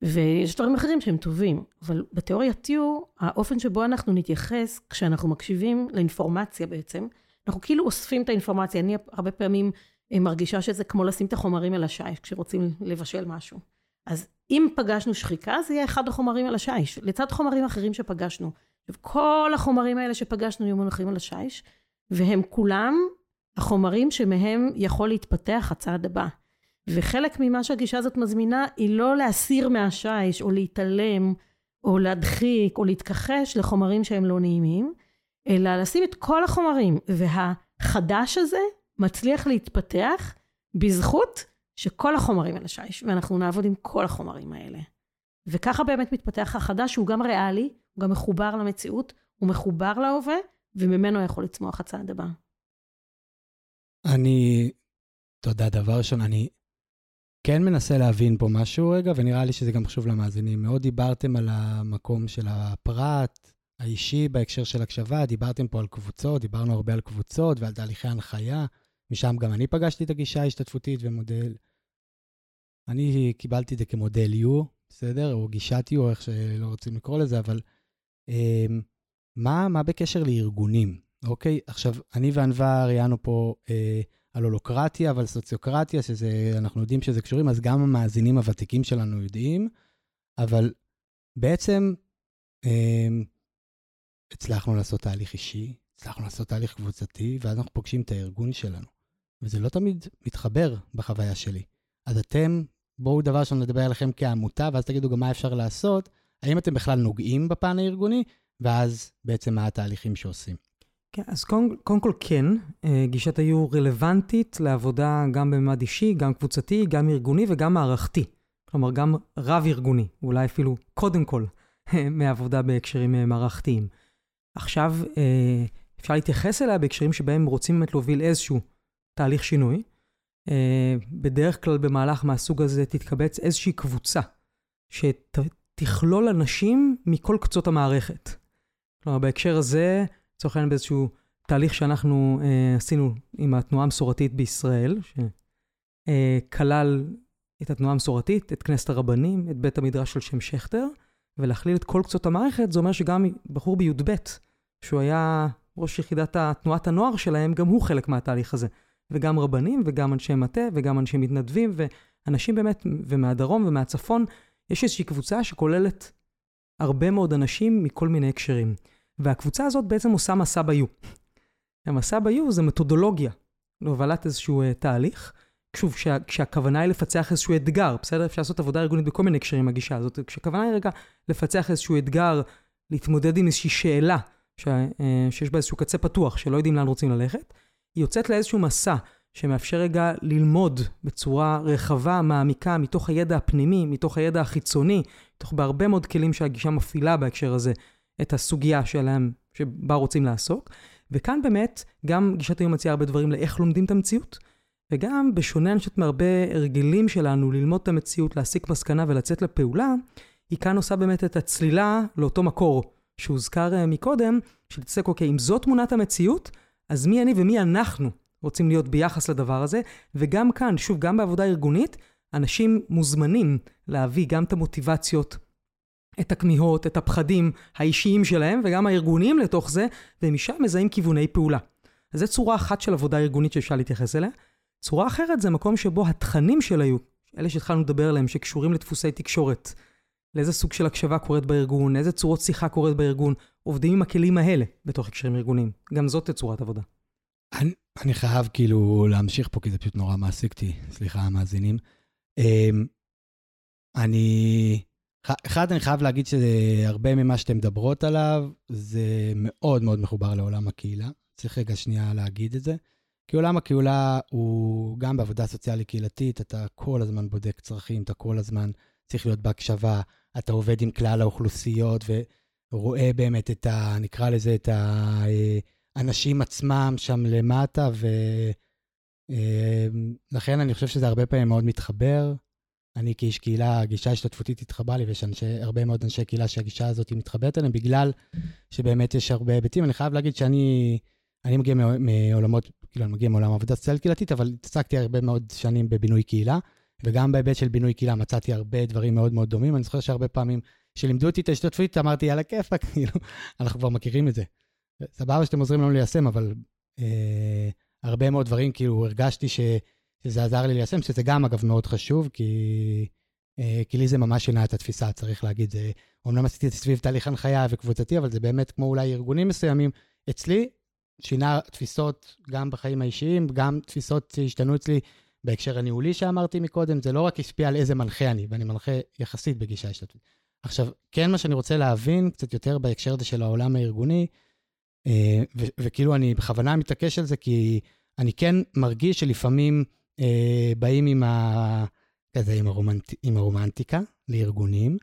ויש דברים אחרים שהם טובים, אבל בתיאוריה תיאור, האופן שבו אנחנו נתייחס כשאנחנו מקשיבים לאינפורמציה בעצם, אנחנו כאילו אוספים את האינפורמציה. אני הרבה פעמים אה, מרגישה שזה כמו לשים את החומרים על השיש כשרוצים לבשל משהו. אז אם פגשנו שחיקה, זה יהיה אחד החומרים על השיש, לצד חומרים אחרים שפגשנו. כל החומרים האלה שפגשנו יהיו מונחים על השיש, והם כולם החומרים שמהם יכול להתפתח הצעד הבא. וחלק ממה שהגישה הזאת מזמינה היא לא להסיר מהשיש או להתעלם או להדחיק או להתכחש לחומרים שהם לא נעימים, אלא לשים את כל החומרים. והחדש הזה מצליח להתפתח בזכות שכל החומרים על השיש, ואנחנו נעבוד עם כל החומרים האלה. וככה באמת מתפתח החדש, שהוא גם ריאלי, הוא גם מחובר למציאות, הוא מחובר להווה, וממנו יכול לצמוח הצעד הבא. אני, תודה, דבר ראשון, אני כן מנסה להבין פה משהו רגע, ונראה לי שזה גם חשוב למאזינים. מאוד דיברתם על המקום של הפרט, האישי בהקשר של הקשבה, דיברתם פה על קבוצות, דיברנו הרבה על קבוצות ועל תהליכי הנחיה. משם גם אני פגשתי את הגישה ההשתתפותית ומודל. אני קיבלתי את זה כמודל U, בסדר? או גישת U, איך שלא רוצים לקרוא לזה, אבל אה, מה, מה בקשר לארגונים, אוקיי? עכשיו, אני וענווה ראיינו פה אה, על הולוקרטיה ועל סוציוקרטיה, שזה, אנחנו יודעים שזה קשורים, אז גם המאזינים הוותיקים שלנו יודעים, אבל בעצם אה, הצלחנו לעשות תהליך אישי, הצלחנו לעשות תהליך קבוצתי, ואז אנחנו פוגשים את הארגון שלנו. וזה לא תמיד מתחבר בחוויה שלי. אז אתם, בואו דבר ראשון נדבר עליכם כעמותה, ואז תגידו גם מה אפשר לעשות. האם אתם בכלל נוגעים בפן הארגוני, ואז בעצם מה התהליכים שעושים. כן, אז קודם, קודם כל כן, אה, גישת היו רלוונטית לעבודה גם בממד אישי, גם קבוצתי, גם ארגוני וגם מערכתי. כלומר, גם רב-ארגוני, אולי אפילו קודם כל מעבודה בהקשרים אה, מערכתיים. עכשיו, אה, אפשר להתייחס אליה בהקשרים שבהם רוצים באמת להוביל איזשהו תהליך שינוי. בדרך כלל במהלך מהסוג הזה תתקבץ איזושהי קבוצה שתכלול אנשים מכל קצות המערכת. כלומר, בהקשר הזה, לצורך העניין באיזשהו תהליך שאנחנו אה, עשינו עם התנועה המסורתית בישראל, שכלל אה, את התנועה המסורתית, את כנסת הרבנים, את בית המדרש של שם שכטר, ולהכליל את כל קצות המערכת, זה אומר שגם בחור בי"ב, שהוא היה ראש יחידת תנועת הנוער שלהם, גם הוא חלק מהתהליך הזה. וגם רבנים, וגם אנשי מטה, וגם אנשי מתנדבים, ואנשים באמת, ומהדרום ומהצפון, יש איזושהי קבוצה שכוללת הרבה מאוד אנשים מכל מיני הקשרים. והקבוצה הזאת בעצם עושה מסע ב-U. המסע ב-U זה מתודולוגיה להובלת איזשהו uh, תהליך. שוב, כשה, כשהכוונה היא לפצח איזשהו אתגר, בסדר? אפשר לעשות עבודה ארגונית בכל מיני הקשרים הגישה הזאת. כשהכוונה היא רגע לפצח איזשהו אתגר, להתמודד עם איזושהי שאלה ש, uh, שיש בה איזשהו קצה פתוח, שלא יודעים לאן רוצים ללכת, היא יוצאת לאיזשהו מסע שמאפשר רגע ללמוד בצורה רחבה, מעמיקה, מתוך הידע הפנימי, מתוך הידע החיצוני, מתוך בהרבה מאוד כלים שהגישה מפעילה בהקשר הזה, את הסוגיה שלהם, שבה רוצים לעסוק. וכאן באמת, גם גישת היום מציעה הרבה דברים לאיך לומדים את המציאות, וגם, בשונה, אני חושבת, מהרבה הרגלים שלנו ללמוד את המציאות, להסיק מסקנה ולצאת לפעולה, היא כאן עושה באמת את הצלילה לאותו מקור שהוזכר אה, מקודם, של תצטק, אוקיי, אם זאת תמונת המציאות, אז מי אני ומי אנחנו רוצים להיות ביחס לדבר הזה, וגם כאן, שוב, גם בעבודה ארגונית, אנשים מוזמנים להביא גם את המוטיבציות, את הכמיהות, את הפחדים האישיים שלהם, וגם הארגוניים לתוך זה, ומשם מזהים כיווני פעולה. אז זו צורה אחת של עבודה ארגונית שאפשר להתייחס אליה. צורה אחרת זה מקום שבו התכנים של היו, אלה שהתחלנו לדבר עליהם, שקשורים לדפוסי תקשורת, לאיזה סוג של הקשבה קורית בארגון, איזה צורות שיחה קורית בארגון, עובדים עם הכלים האלה בתוך הקשרים ארגוניים. גם זאת תצורת עבודה. אני, אני חייב כאילו להמשיך פה, כי זה פשוט נורא מעסיק אותי, סליחה המאזינים. אמ, אני, אחד, אני חייב להגיד שהרבה ממה שאתן מדברות עליו, זה מאוד מאוד מחובר לעולם הקהילה. צריך רגע שנייה להגיד את זה. כי עולם הקהילה הוא גם בעבודה סוציאלית קהילתית, אתה כל הזמן בודק צרכים, אתה כל הזמן צריך להיות בהקשבה, אתה עובד עם כלל האוכלוסיות ורואה באמת את ה... נקרא לזה את האנשים עצמם שם למטה, ולכן אני חושב שזה הרבה פעמים מאוד מתחבר. אני כאיש קהילה, הגישה ההשתתפותית התחברה לי, ויש אנשי, הרבה מאוד אנשי קהילה שהגישה הזאת מתחברת אליהם, בגלל שבאמת יש הרבה היבטים. אני חייב להגיד שאני אני מגיע מעולמות, כאילו, אני מגיע מעולם עבודה סוציאלית קהילתית, אבל התעסקתי הרבה מאוד שנים בבינוי קהילה, וגם בהיבט של בינוי קהילה מצאתי הרבה דברים מאוד מאוד דומים. אני זוכר שהרבה פעמים, כשלימדו אותי את ההשתתפות, אמרתי, יאללה, כיפאק, כאילו, אנחנו כבר מכירים את זה. סבבה שאתם עוזרים לנו ליישם, אבל אה, הרבה מאוד דברים, כאילו, הרגשתי ש, שזה עזר לי ליישם, שזה גם, אגב, מאוד חשוב, כי, אה, כי לי זה ממש שינה את התפיסה, צריך להגיד. זה, אומנם עשיתי את זה סביב תהליך הנחיה וקבוצתי, אבל זה באמת כמו אולי ארגונים מסוימים. אצלי, שינה תפיסות גם בחיים האישיים, גם תפיסות שהשתנו אצלי בהקשר הניהולי שאמרתי מקודם, זה לא רק השפיע על איזה מנחה אני, ואני מנחה יחסית בגישה השתתפות. עכשיו, כן מה שאני רוצה להבין קצת יותר בהקשר הזה של העולם הארגוני, אה, וכאילו אני בכוונה מתעקש על זה, כי אני כן מרגיש שלפעמים באים עם, ה... כזה, עם, הרומנט... עם הרומנטיקה לארגונים,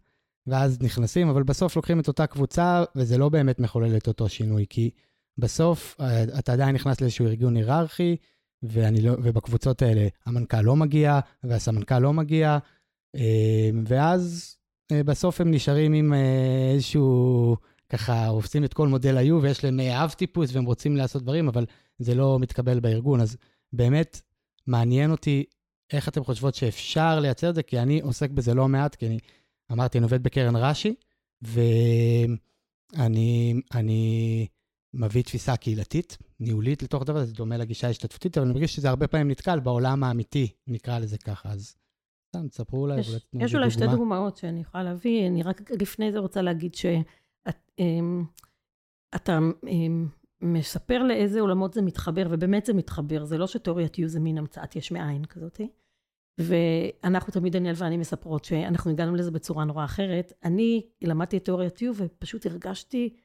ואז נכנסים, אבל בסוף לוקחים את אותה קבוצה, וזה לא באמת מחולל את אותו שינוי, כי בסוף אה, אתה עדיין נכנס לאיזשהו ארגון היררכי, ואני לא, ובקבוצות האלה המנכ"ל לא מגיע, והסמנכ"ל לא מגיע, אה, ואז אה, בסוף הם נשארים עם איזשהו, ככה, עושים את כל מודל היו, ויש להם אב טיפוס והם רוצים לעשות דברים, אבל זה לא מתקבל בארגון. אז באמת מעניין אותי איך אתם חושבות שאפשר לייצר את זה, כי אני עוסק בזה לא מעט, כי אני אמרתי, אני עובד בקרן רש"י, ואני אני מביא תפיסה קהילתית, ניהולית לתוך הדבר, זה דומה לגישה ההשתתפותית, אבל אני מרגיש שזה הרבה פעמים נתקל בעולם האמיתי, נקרא לזה ככה, אז סתם, תספרו אולי, יש, יש אולי שתי דוגמאות שאני יכולה להביא, אני רק לפני זה רוצה להגיד שאתה אמ, אמ, מספר לאיזה עולמות זה מתחבר, ובאמת זה מתחבר, זה לא שתיאוריית יו זה מין המצאת יש מאין כזאתי. ואנחנו תמיד, דניאל ואני מספרות שאנחנו הגענו לזה בצורה נורא אחרת. אני למדתי את תיאוריית יו ופשוט הרגשתי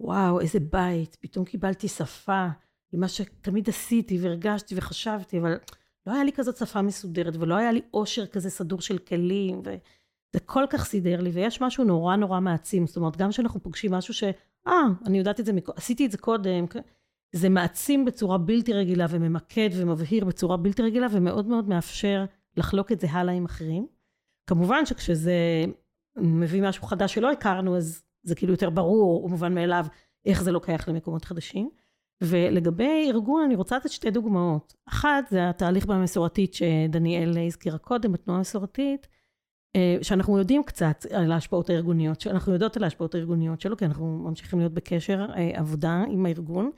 וואו, איזה בית, פתאום קיבלתי שפה ממה שתמיד עשיתי והרגשתי וחשבתי, אבל לא היה לי כזאת שפה מסודרת, ולא היה לי עושר כזה סדור של כלים, וזה כל כך סידר לי, ויש משהו נורא נורא מעצים, זאת אומרת, גם כשאנחנו פוגשים משהו ש... אה, אני יודעת את זה, עשיתי את זה קודם, זה מעצים בצורה בלתי רגילה, וממקד ומבהיר בצורה בלתי רגילה, ומאוד מאוד מאפשר לחלוק את זה הלאה עם אחרים. כמובן שכשזה מביא משהו חדש שלא הכרנו, אז זה כאילו יותר ברור ומובן מאליו איך זה לוקח למקומות חדשים. ולגבי ארגון אני רוצה לתת שתי דוגמאות. אחת זה התהליך במסורתית שדניאל הזכירה קודם, בתנועה המסורתית, שאנחנו יודעים קצת על ההשפעות הארגוניות, שאנחנו יודעות על ההשפעות הארגוניות שלו, כי אנחנו ממשיכים להיות בקשר אה, עבודה עם הארגון.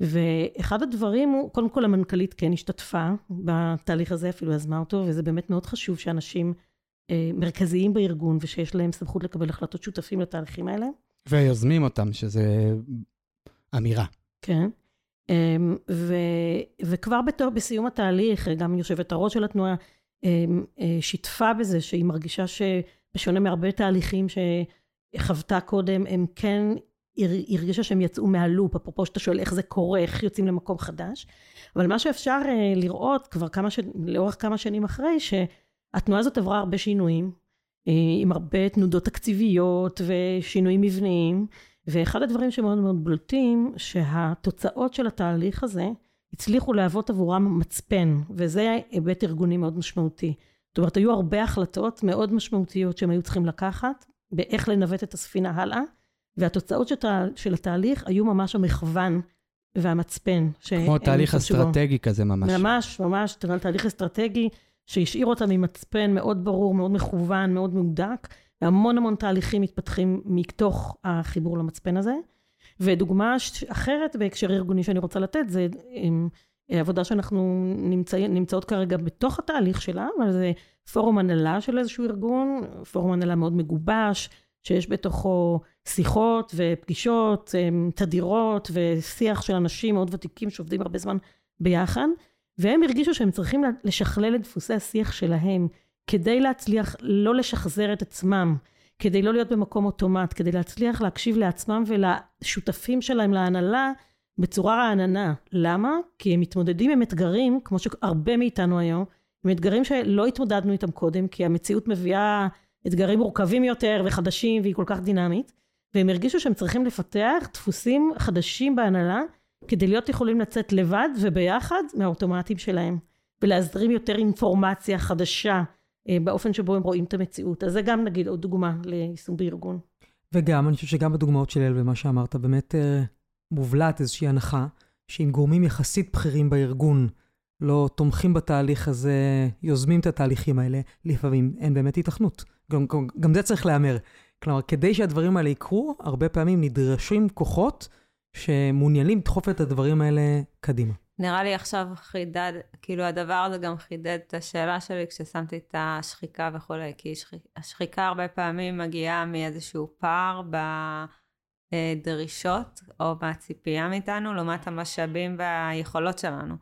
ואחד הדברים הוא, קודם כל המנכ"לית כן השתתפה בתהליך הזה, אפילו יזמה אותו, וזה באמת מאוד חשוב שאנשים אה, מרכזיים בארגון ושיש להם סמכות לקבל החלטות שותפים לתהליכים האלה. ויוזמים אותם, שזה אמירה. כן. אמ, ו, וכבר בתור, בסיום התהליך, גם יושבת הראש של התנועה אה, שיתפה בזה שהיא מרגישה שבשונה מהרבה תהליכים שחוותה קודם, הם כן הרגישה שהם יצאו מהלופ, אפרופו שאתה שואל איך זה קורה, איך יוצאים למקום חדש. אבל מה שאפשר אה, לראות כבר כמה ש... לאורך כמה שנים אחרי, ש... התנועה הזאת עברה הרבה שינויים, אה, עם הרבה תנודות תקציביות ושינויים מבניים, ואחד הדברים שמאוד מאוד בולטים, שהתוצאות של התהליך הזה הצליחו להוות עבורם מצפן, וזה היבט ארגוני מאוד משמעותי. זאת אומרת, היו הרבה החלטות מאוד משמעותיות שהם היו צריכים לקחת, באיך לנווט את הספינה הלאה, והתוצאות של, של התהליך היו ממש המכוון והמצפן. כמו תהליך אסטרטגי. כזה ממש. ממש, ממש, תהליך אסטרטגי שהשאיר אותם עם מצפן מאוד ברור, מאוד מכוון, מאוד מהודק, והמון המון תהליכים מתפתחים מתוך החיבור למצפן הזה. ודוגמה אחרת בהקשר ארגוני שאני רוצה לתת, זה עבודה שאנחנו נמצא, נמצאות כרגע בתוך התהליך שלה, אבל זה פורום הנהלה של איזשהו ארגון, פורום הנהלה מאוד מגובש, שיש בתוכו שיחות ופגישות תדירות ושיח של אנשים מאוד ותיקים שעובדים הרבה זמן ביחד, והם הרגישו שהם צריכים לשכלל את דפוסי השיח שלהם כדי להצליח לא לשחזר את עצמם, כדי לא להיות במקום אוטומט, כדי להצליח להקשיב לעצמם ולשותפים שלהם להנהלה בצורה רעננה. למה? כי הם מתמודדים עם אתגרים, כמו שהרבה מאיתנו היום, עם אתגרים שלא התמודדנו איתם קודם, כי המציאות מביאה אתגרים מורכבים יותר וחדשים והיא כל כך דינמית, והם הרגישו שהם צריכים לפתח דפוסים חדשים בהנהלה, כדי להיות יכולים לצאת לבד וביחד מהאוטומטים שלהם, ולהזרים יותר אינפורמציה חדשה באופן שבו הם רואים את המציאות. אז זה גם נגיד עוד דוגמה ליישום בארגון. וגם, אני חושב שגם בדוגמאות של אל ומה שאמרת, באמת אה, מובלעת איזושהי הנחה, שאם גורמים יחסית בכירים בארגון לא תומכים בתהליך הזה, יוזמים את התהליכים האלה, לפעמים אין באמת התכנות. גם, גם, גם זה צריך להיאמר. כלומר, כדי שהדברים האלה יקרו, הרבה פעמים נדרשים כוחות שמעוניינים לדחוף את הדברים האלה קדימה. נראה לי עכשיו חידד, כאילו הדבר הזה גם חידד את השאלה שלי כששמתי את השחיקה וכולי, כי שחיק, השחיקה הרבה פעמים מגיעה מאיזשהו פער בדרישות או מהציפייה מאיתנו, לעומת המשאבים והיכולות שלנו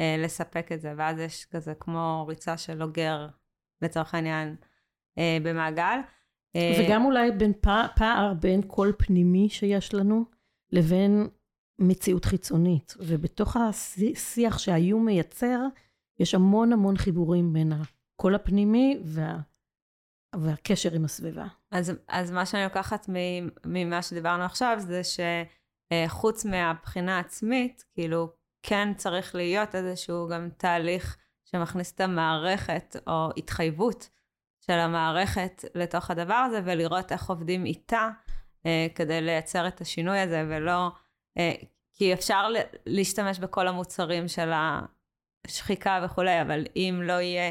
אה, לספק את זה, ואז יש כזה כמו ריצה של אוגר, לצורך העניין, אה, במעגל. אה, וגם אולי בין פער, פער בין קול פנימי שיש לנו לבין מציאות חיצונית, ובתוך השיח שהאיום מייצר, יש המון המון חיבורים בין הקול הפנימי וה... והקשר עם הסביבה. אז, אז מה שאני לוקחת ממה שדיברנו עכשיו, זה שחוץ מהבחינה העצמית, כאילו, כן צריך להיות איזשהו גם תהליך שמכניס את המערכת, או התחייבות של המערכת לתוך הדבר הזה, ולראות איך עובדים איתה אה, כדי לייצר את השינוי הזה, ולא... אה, כי אפשר להשתמש בכל המוצרים של השחיקה וכולי, אבל אם לא יהיה...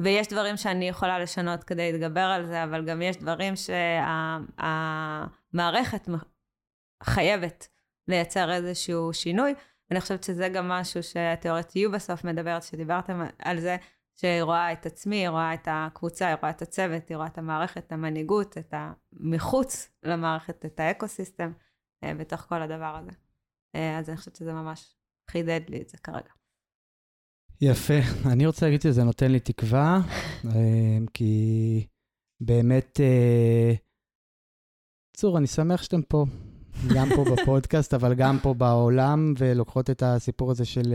ויש דברים שאני יכולה לשנות כדי להתגבר על זה, אבל גם יש דברים שהמערכת שה, חייבת לייצר איזשהו שינוי. ואני חושבת שזה גם משהו שהתיאוריית U בסוף מדברת, שדיברתם על זה, שהיא רואה את עצמי, היא רואה את הקבוצה, היא רואה את הצוות, היא רואה את המערכת, את המנהיגות, את המחוץ למערכת, את האקו-סיסטם, בתוך כל הדבר הזה. אה, אז אני חושבת שזה ממש חידד לי את זה כרגע. יפה. אני רוצה להגיד שזה נותן לי תקווה, אה, כי באמת, צור, אני שמח שאתם פה, גם פה בפודקאסט, אבל גם פה בעולם, ולוקחות את הסיפור הזה של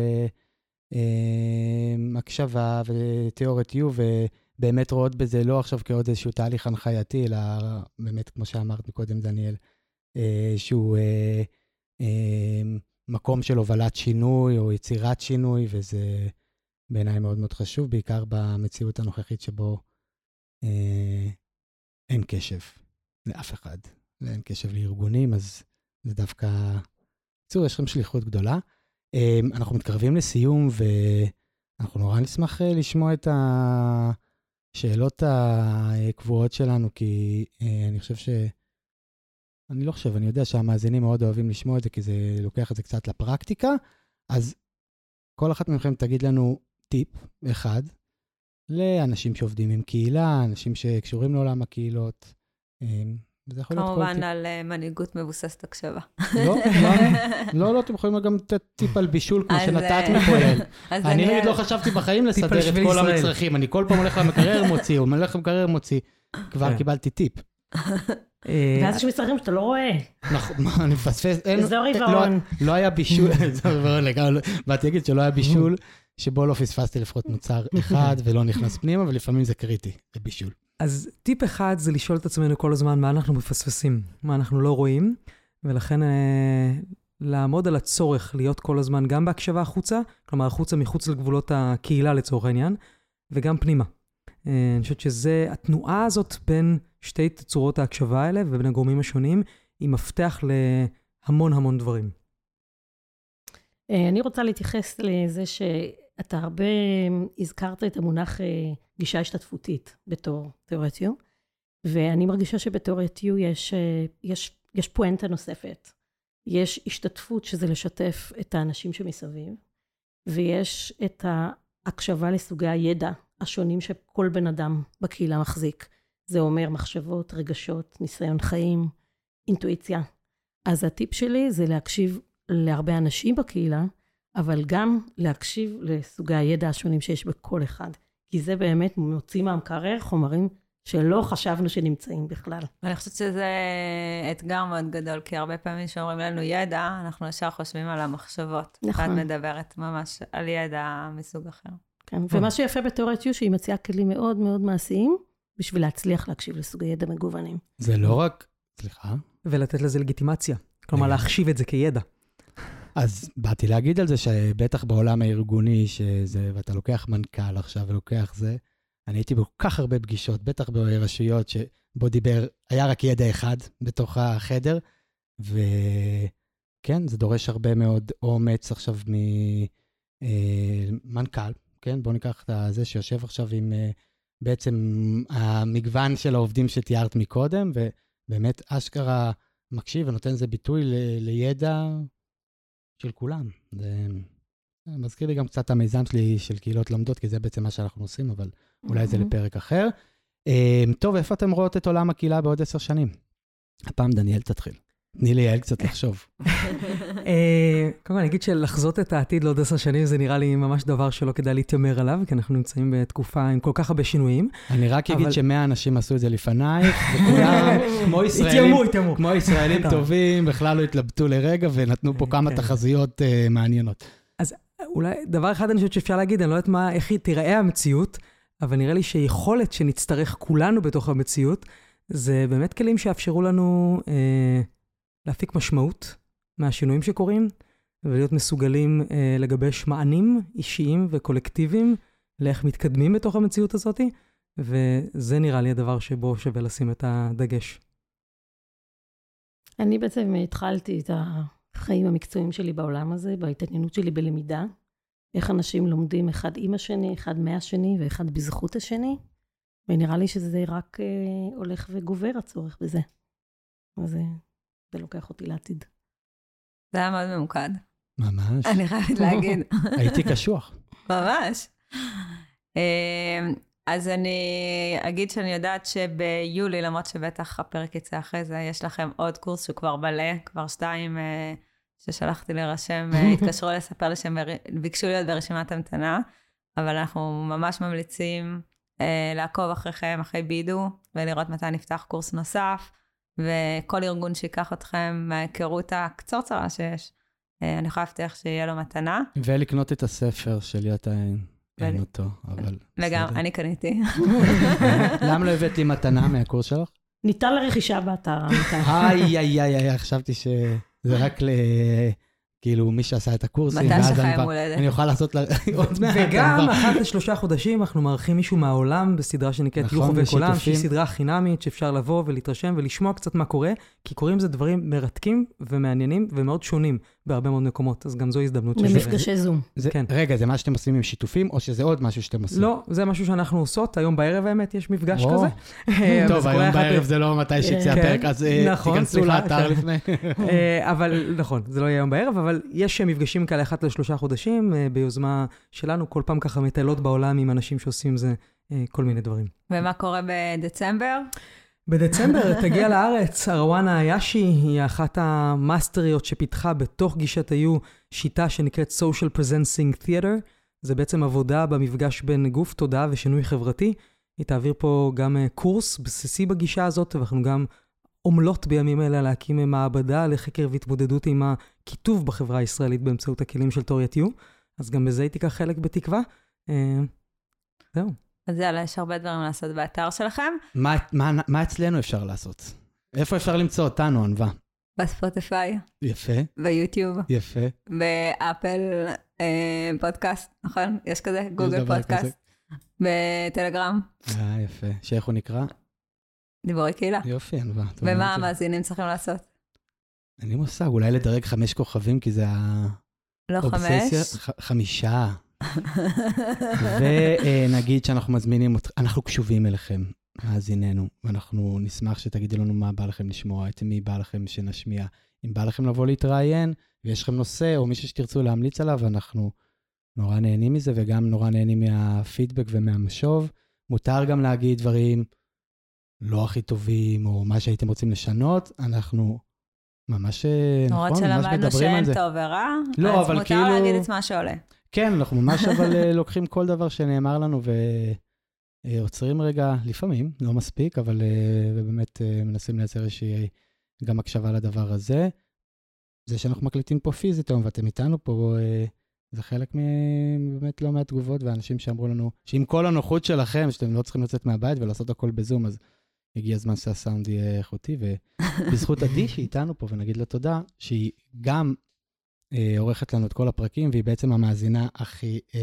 הקשבה ותיאוריית U, ובאמת רואות בזה לא עכשיו כעוד איזשהו תהליך הנחייתי, אלא באמת, כמו שאמרת מקודם, דניאל, שהוא... אמ, מקום של הובלת שינוי או יצירת שינוי, וזה בעיניי מאוד מאוד חשוב, בעיקר במציאות הנוכחית שבו אה, אין קשב לאף אחד, ואין קשב לארגונים, אז זה דווקא... בקיצור, יש לכם שליחות גדולה. אה, אנחנו מתקרבים לסיום, ואנחנו נורא נשמח אה, לשמוע את השאלות הקבועות שלנו, כי אה, אני חושב. אני לא חושב, אני יודע שהמאזינים מאוד אוהבים לשמוע את זה, כי זה לוקח את זה קצת לפרקטיקה. אז כל אחת מכם תגיד לנו טיפ אחד לאנשים שעובדים עם קהילה, אנשים שקשורים לעולם הקהילות. אמ, וזה יכול להיות כל טיפ. כמובן על אה, מנהיגות מבוססת הקשבה. לא, לא, לא, לא, אתם יכולים גם לתת טיפ על בישול, כמו שנתת אה, מפועל. אני נגיד לא חשבתי בחיים לסדר את כל המצרכים. אני כל פעם הולך למקרר מוציא, או הולך למקרר מוציא. כבר כן. קיבלתי טיפ. אה, ואז יש מצרכים שאתה לא רואה. נכון, מה, אני מפספס, אזור עיוורון. לא, לא היה בישול, אזור עיוורון לגמרי, באתי להגיד שלא היה בישול, שבו לא פספסתי לפחות מוצר אחד ולא נכנס פנימה, ולפעמים זה קריטי, זה בישול. אז טיפ אחד זה לשאול את עצמנו כל הזמן מה אנחנו מפספסים, מה אנחנו לא רואים, ולכן אה, לעמוד על הצורך להיות כל הזמן גם בהקשבה החוצה, כלומר החוצה מחוץ לגבולות הקהילה לצורך העניין, וגם פנימה. אה, אני חושבת שזה, התנועה הזאת בין שתי תצורות ההקשבה האלה ובין הגורמים השונים, היא מפתח להמון המון דברים. אה, אני רוצה להתייחס לזה שאתה הרבה הזכרת את המונח אה, גישה השתתפותית בתור תיאוריית יו, ואני מרגישה שבתיאוריית יו יש, יש, יש פואנטה נוספת. יש השתתפות, שזה לשתף את האנשים שמסביב, ויש את ההקשבה לסוגי הידע השונים שכל בן אדם בקהילה מחזיק. זה אומר מחשבות, רגשות, ניסיון חיים, אינטואיציה. אז הטיפ שלי זה להקשיב להרבה אנשים בקהילה, אבל גם להקשיב לסוגי הידע השונים שיש בכל אחד. כי זה באמת מוציא מהמקרר חומרים שלא חשבנו שנמצאים בכלל. אני חושבת שזה אתגר מאוד גדול, כי הרבה פעמים כשאומרים לנו ידע, אנחנו ישר חושבים על המחשבות. נכון. ואת מדברת ממש על ידע מסוג אחר. כן, ומה שיפה בתיאוריית יו, שהיא מציעה כלים מאוד מאוד מעשיים, בשביל להצליח להקשיב לסוגי ידע מגוונים. זה לא רק, סליחה? ולתת לזה לגיטימציה. כלומר, להחשיב את זה כידע. אז באתי להגיד על זה שבטח בעולם הארגוני, שזה, ואתה לוקח מנכ"ל עכשיו ולוקח זה, אני הייתי בכל כך הרבה פגישות, בטח ברשויות שבו דיבר, היה רק ידע אחד בתוך החדר, וכן, זה דורש הרבה מאוד אומץ עכשיו ממנכ"ל, אה, כן? בואו ניקח את זה שיושב עכשיו עם אה, בעצם המגוון של העובדים שתיארת מקודם, ובאמת אשכרה מקשיב ונותן לזה ביטוי ל, לידע של כולם. זה מזכיר לי גם קצת המיזם שלי של קהילות לומדות, כי זה בעצם מה שאנחנו עושים, אבל אולי זה לפרק אחר. אה, טוב, איפה אתם רואות את עולם הקהילה בעוד עשר שנים? הפעם דניאל תתחיל. תני לי יעל קצת לחשוב. אה, קודם כל, אני אגיד שלחזות את העתיד לעוד עשר שנים זה נראה לי ממש דבר שלא כדאי להתיימר עליו, כי אנחנו נמצאים בתקופה עם כל כך הרבה שינויים. אני רק אגיד שמאה אנשים עשו את זה לפנייך, וכולם, כמו ישראלים, כמו ישראלים טובים, בכלל לא התלבטו לרגע ונתנו פה כמה כן. תחזיות אה, מעניינות. אז אולי דבר אחד אני חושבת שאפשר להגיד, אני לא יודעת מה, איך היא תיראה המציאות, אבל נראה לי שיכולת שנצטרך כולנו בתוך המציאות, זה באמת כלים שיאפשרו לנו אה, להפיק משמעות מהשינויים שקורים, ולהיות מסוגלים אה, לגבש מענים אישיים וקולקטיביים לאיך מתקדמים בתוך המציאות הזאת, וזה נראה לי הדבר שבו שווה לשים את הדגש. אני בעצם התחלתי את החיים המקצועיים שלי בעולם הזה, בהתעניינות שלי בלמידה, איך אנשים לומדים אחד עם השני, אחד מהשני ואחד בזכות השני, ונראה לי שזה רק אה, הולך וגובר הצורך בזה. אז אה, זה לוקח אותי לעתיד. זה היה מאוד ממוקד. ממש. אני חייבת להגיד. הייתי קשוח. ממש. אמ, אז אני אגיד שאני יודעת שביולי, למרות שבטח הפרק יצא אחרי זה, יש לכם עוד קורס שהוא כבר מלא, כבר שתיים אה, ששלחתי להירשם, אה, התקשרו לספר לי שהם ביקשו להיות ברשימת המתנה, אבל אנחנו ממש ממליצים אה, לעקוב אחריכם, אחרי בידו, ולראות מתי נפתח קורס נוסף. וכל ארגון שיקח אתכם מההיכרות הקצרצרה שיש, אה, אני יכולה להבטיח שיהיה לו מתנה. ולקנות את הספר של יתאין. אין אותו, אבל... לגמרי, אני קניתי. למה לא הבאת לי מתנה מהקורס שלך? ניתן לרכישה באתר. איי, איי, איי, איי, חשבתי שזה רק ל... כאילו, מי שעשה את הקורסים, מתי שלך יום הולדת? אני אוכל לעשות לה עוד מעט. וגם אחת לשלושה חודשים אנחנו מארחים מישהו מהעולם בסדרה שנקראת נכון, יוחו וקולם, שהיא סדרה חינמית שאפשר לבוא ולהתרשם ולשמוע קצת מה קורה, כי קורים זה דברים מרתקים ומעניינים ומאוד שונים בהרבה מאוד מקומות, אז גם זו הזדמנות. במפגשי זום. כן. רגע, זה מה שאתם עושים עם שיתופים, או שזה עוד משהו שאתם עושים? לא, זה משהו שאנחנו עושות, היום בערב האמת יש מפגש כזה. טוב, היום בערב זה לא מתי שיצא כן. הפרק, אז אה, נכון, תיכנסו לאתר לפני. אה, אבל נכון, זה לא יהיה היום בערב, אבל יש מפגשים כאלה אחת לשלושה חודשים, אה, ביוזמה שלנו, כל פעם ככה מטיילות בעולם עם אנשים שעושים זה כל מיני דברים. ומה קורה בדצמבר? בדצמבר תגיע לארץ, ארואנה איישי, היא אחת המאסטריות שפיתחה בתוך גישת היו שיטה שנקראת Social Presencing Theater. זה בעצם עבודה במפגש בין גוף, תודעה ושינוי חברתי. היא תעביר פה גם אה, קורס בסיסי בגישה הזאת, ואנחנו גם עמלות בימים אלה להקים מעבדה לחקר והתמודדות עם הקיטוב בחברה הישראלית באמצעות הכלים של תוריית יו. אז גם בזה היא תיקח חלק בתקווה. אה, זהו. אז יאללה, יש הרבה דברים לעשות באתר שלכם. מה, מה, מה אצלנו אפשר לעשות? איפה אפשר למצוא אותנו, ענווה? בספוטיפיי, יפה, ביוטיוב, יפה. באפל אה, פודקאסט, נכון? יש כזה? גוגל דבר פודקאסט. בטלגרם, אה, יפה. שאיך הוא נקרא? דיבורי קהילה. יופי, ענווה. ומה. המאזינים צריכים לעשות? אין לי מושג, אולי לדרג חמש כוכבים, כי זה לא האובססיה. חמש? ח- חמישה. ונגיד שאנחנו מזמינים, אות- אנחנו קשובים אליכם, מאזיננו, ואנחנו נשמח שתגידו לנו מה בא לכם לשמוע, את מי בא לכם שנשמיע. אם בא לכם לבוא להתראיין, ויש לכם נושא או מישהו שתרצו להמליץ עליו, אנחנו נורא נהנים מזה, וגם נורא נהנים מהפידבק ומהמשוב. מותר גם להגיד דברים לא הכי טובים, או מה שהייתם רוצים לשנות, אנחנו ממש, למרות נכון, ממש שלמדנו מדברים שאין על זה. טוב ורע, לא, אז כאילו- מותר להגיד את מה שעולה. כן, אנחנו ממש אבל אה, לוקחים כל דבר שנאמר לנו ועוצרים רגע, לפעמים, לא מספיק, אבל אה, ובאמת אה, מנסים לייצר איזושהי גם הקשבה לדבר הזה. זה שאנחנו מקליטים פה פיזית היום ואתם איתנו פה, אה, זה חלק מבאמת לא מעט תגובות ואנשים שאמרו לנו שעם כל הנוחות שלכם, שאתם לא צריכים לצאת מהבית ולעשות הכל בזום, אז הגיע הזמן שהסאונד יהיה איכותי, ובזכות עדי שהיא איתנו פה, ונגיד לה תודה, שהיא גם אה, עורכת לנו את כל הפרקים, והיא בעצם המאזינה הכי... אה,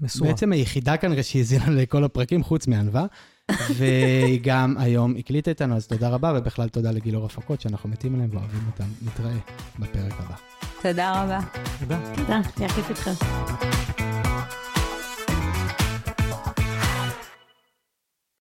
מסורה. בעצם היחידה כנראה שהאזינה לכל הפרקים, חוץ מענווה, והיא גם היום הקליטה איתנו, אז תודה רבה, ובכלל תודה לגילאור הפקות, שאנחנו מתים עליהם ואוהבים אותם. נתראה בפרק הבא. תודה רבה. תודה. תודה, היה כיף איתכם.